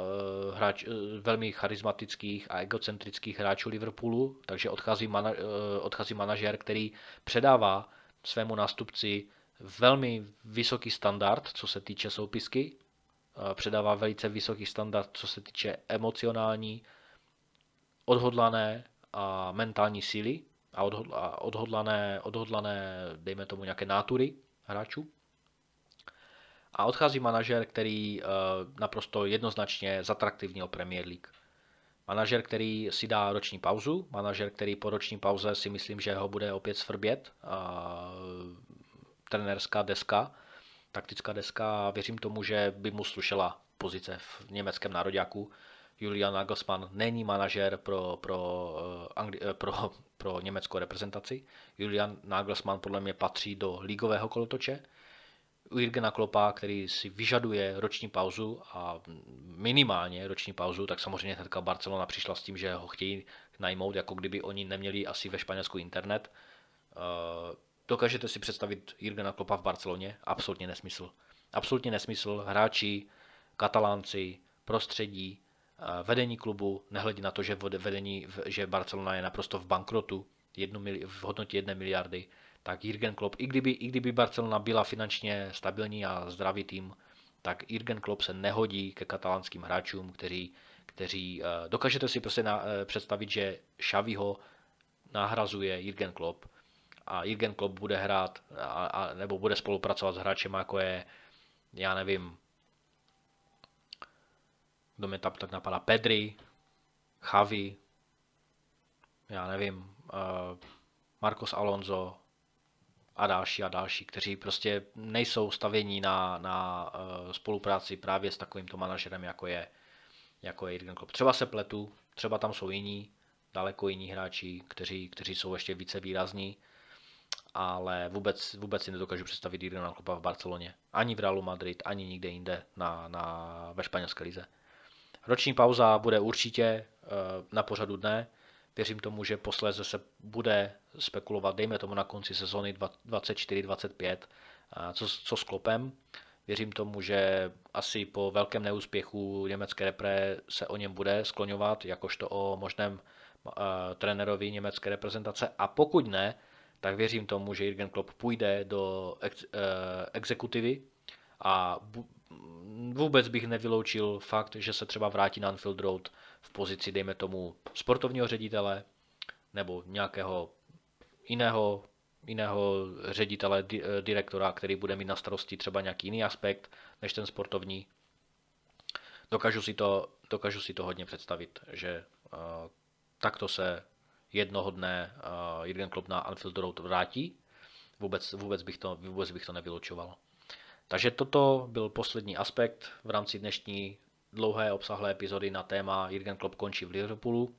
e, hráč, e, velmi charismatických a egocentrických hráčů Liverpoolu, takže odchází, mana, odchází manažer, který předává svému nástupci velmi vysoký standard, co se týče soupisky, předává velice vysoký standard, co se týče emocionální, odhodlané a mentální síly a odhodlané, odhodlané, dejme tomu, nějaké nátury hráčů. A odchází manažer, který uh, naprosto jednoznačně zatraktivnil Premier League. Manažer, který si dá roční pauzu, manažer, který po roční pauze si myslím, že ho bude opět svrbět. Uh, trenérská deska, taktická deska. Věřím tomu, že by mu slušela pozice v německém nároďáku. Julian Nagelsmann není manažer pro, pro, eh, Angli- eh, pro, pro německou reprezentaci. Julian Nagelsmann podle mě patří do ligového kolotoče. U Jurgena Klopa, který si vyžaduje roční pauzu a minimálně roční pauzu, tak samozřejmě hnedka Barcelona přišla s tím, že ho chtějí najmout, jako kdyby oni neměli asi ve Španělsku internet. Eh, dokážete si představit Jurgena Klopa v Barceloně? Absolutně nesmysl. Absolutně nesmysl. Hráči, katalánci, prostředí, vedení klubu, nehledě na to, že vedení, že Barcelona je naprosto v bankrotu, jednu, v hodnotě jedné miliardy, tak Jürgen Klopp, i kdyby, i kdyby Barcelona byla finančně stabilní a zdravý tým, tak Jürgen Klopp se nehodí ke katalánským hráčům, kteří, kteří uh, dokážete si prostě na, uh, představit, že Xaviho nahrazuje Jürgen Klopp a Jürgen Klopp bude hrát a, a, nebo bude spolupracovat s hráčem, jako je, já nevím, kdo mě tam tak napadá, Pedri, Javi, já nevím, uh, Marcos Alonso a další a další, kteří prostě nejsou stavění na, na uh, spolupráci právě s takovýmto manažerem, jako je, jako je Jurgen Klopp. Třeba se pletu, třeba tam jsou jiní, daleko jiní hráči, kteří, kteří jsou ještě více výrazní, ale vůbec, vůbec si nedokážu představit Jurgena Kloppa v Barceloně. Ani v Realu Madrid, ani nikde jinde na, na, ve španělské lize. Roční pauza bude určitě eh, na pořadu dne. Věřím tomu, že posléze se bude spekulovat, dejme tomu na konci sezóny 24-25, co, co s Klopem. Věřím tomu, že asi po velkém neúspěchu německé repre se o něm bude skloňovat, jakožto o možném uh, trenerovi německé reprezentace. A pokud ne, tak věřím tomu, že Jürgen Klopp půjde do ex, uh, exekutivy a bu, vůbec bych nevyloučil fakt, že se třeba vrátí na Anfield Road v pozici, dejme tomu, sportovního ředitele nebo nějakého jiného, jiného ředitele, eh, direktora, který bude mít na starosti třeba nějaký jiný aspekt než ten sportovní. Dokážu si to, dokážu si to hodně představit, že uh, takto se jednoho dne uh, Jürgen Klopp na Anfield Road vrátí. Vůbec, vůbec, bych to, vůbec bych to nevylučoval. Takže toto byl poslední aspekt v rámci dnešní dlouhé obsahlé epizody na téma Jürgen Klopp končí v Liverpoolu.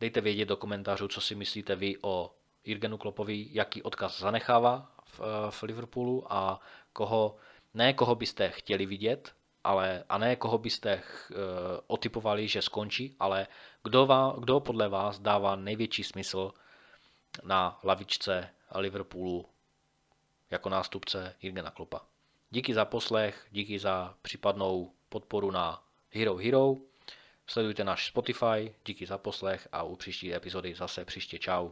Dejte vědět do komentářů, co si myslíte vy o Jürgenu Kloppovi, jaký odkaz zanechává v, v Liverpoolu a koho, ne koho byste chtěli vidět, ale, a ne koho byste uh, otypovali, že skončí, ale kdo, vá, kdo podle vás dává největší smysl na lavičce Liverpoolu jako nástupce Jürgena Kloppa. Díky za poslech, díky za případnou podporu na Hero Hero. Sledujte náš Spotify, díky za poslech a u příští epizody zase příště čau.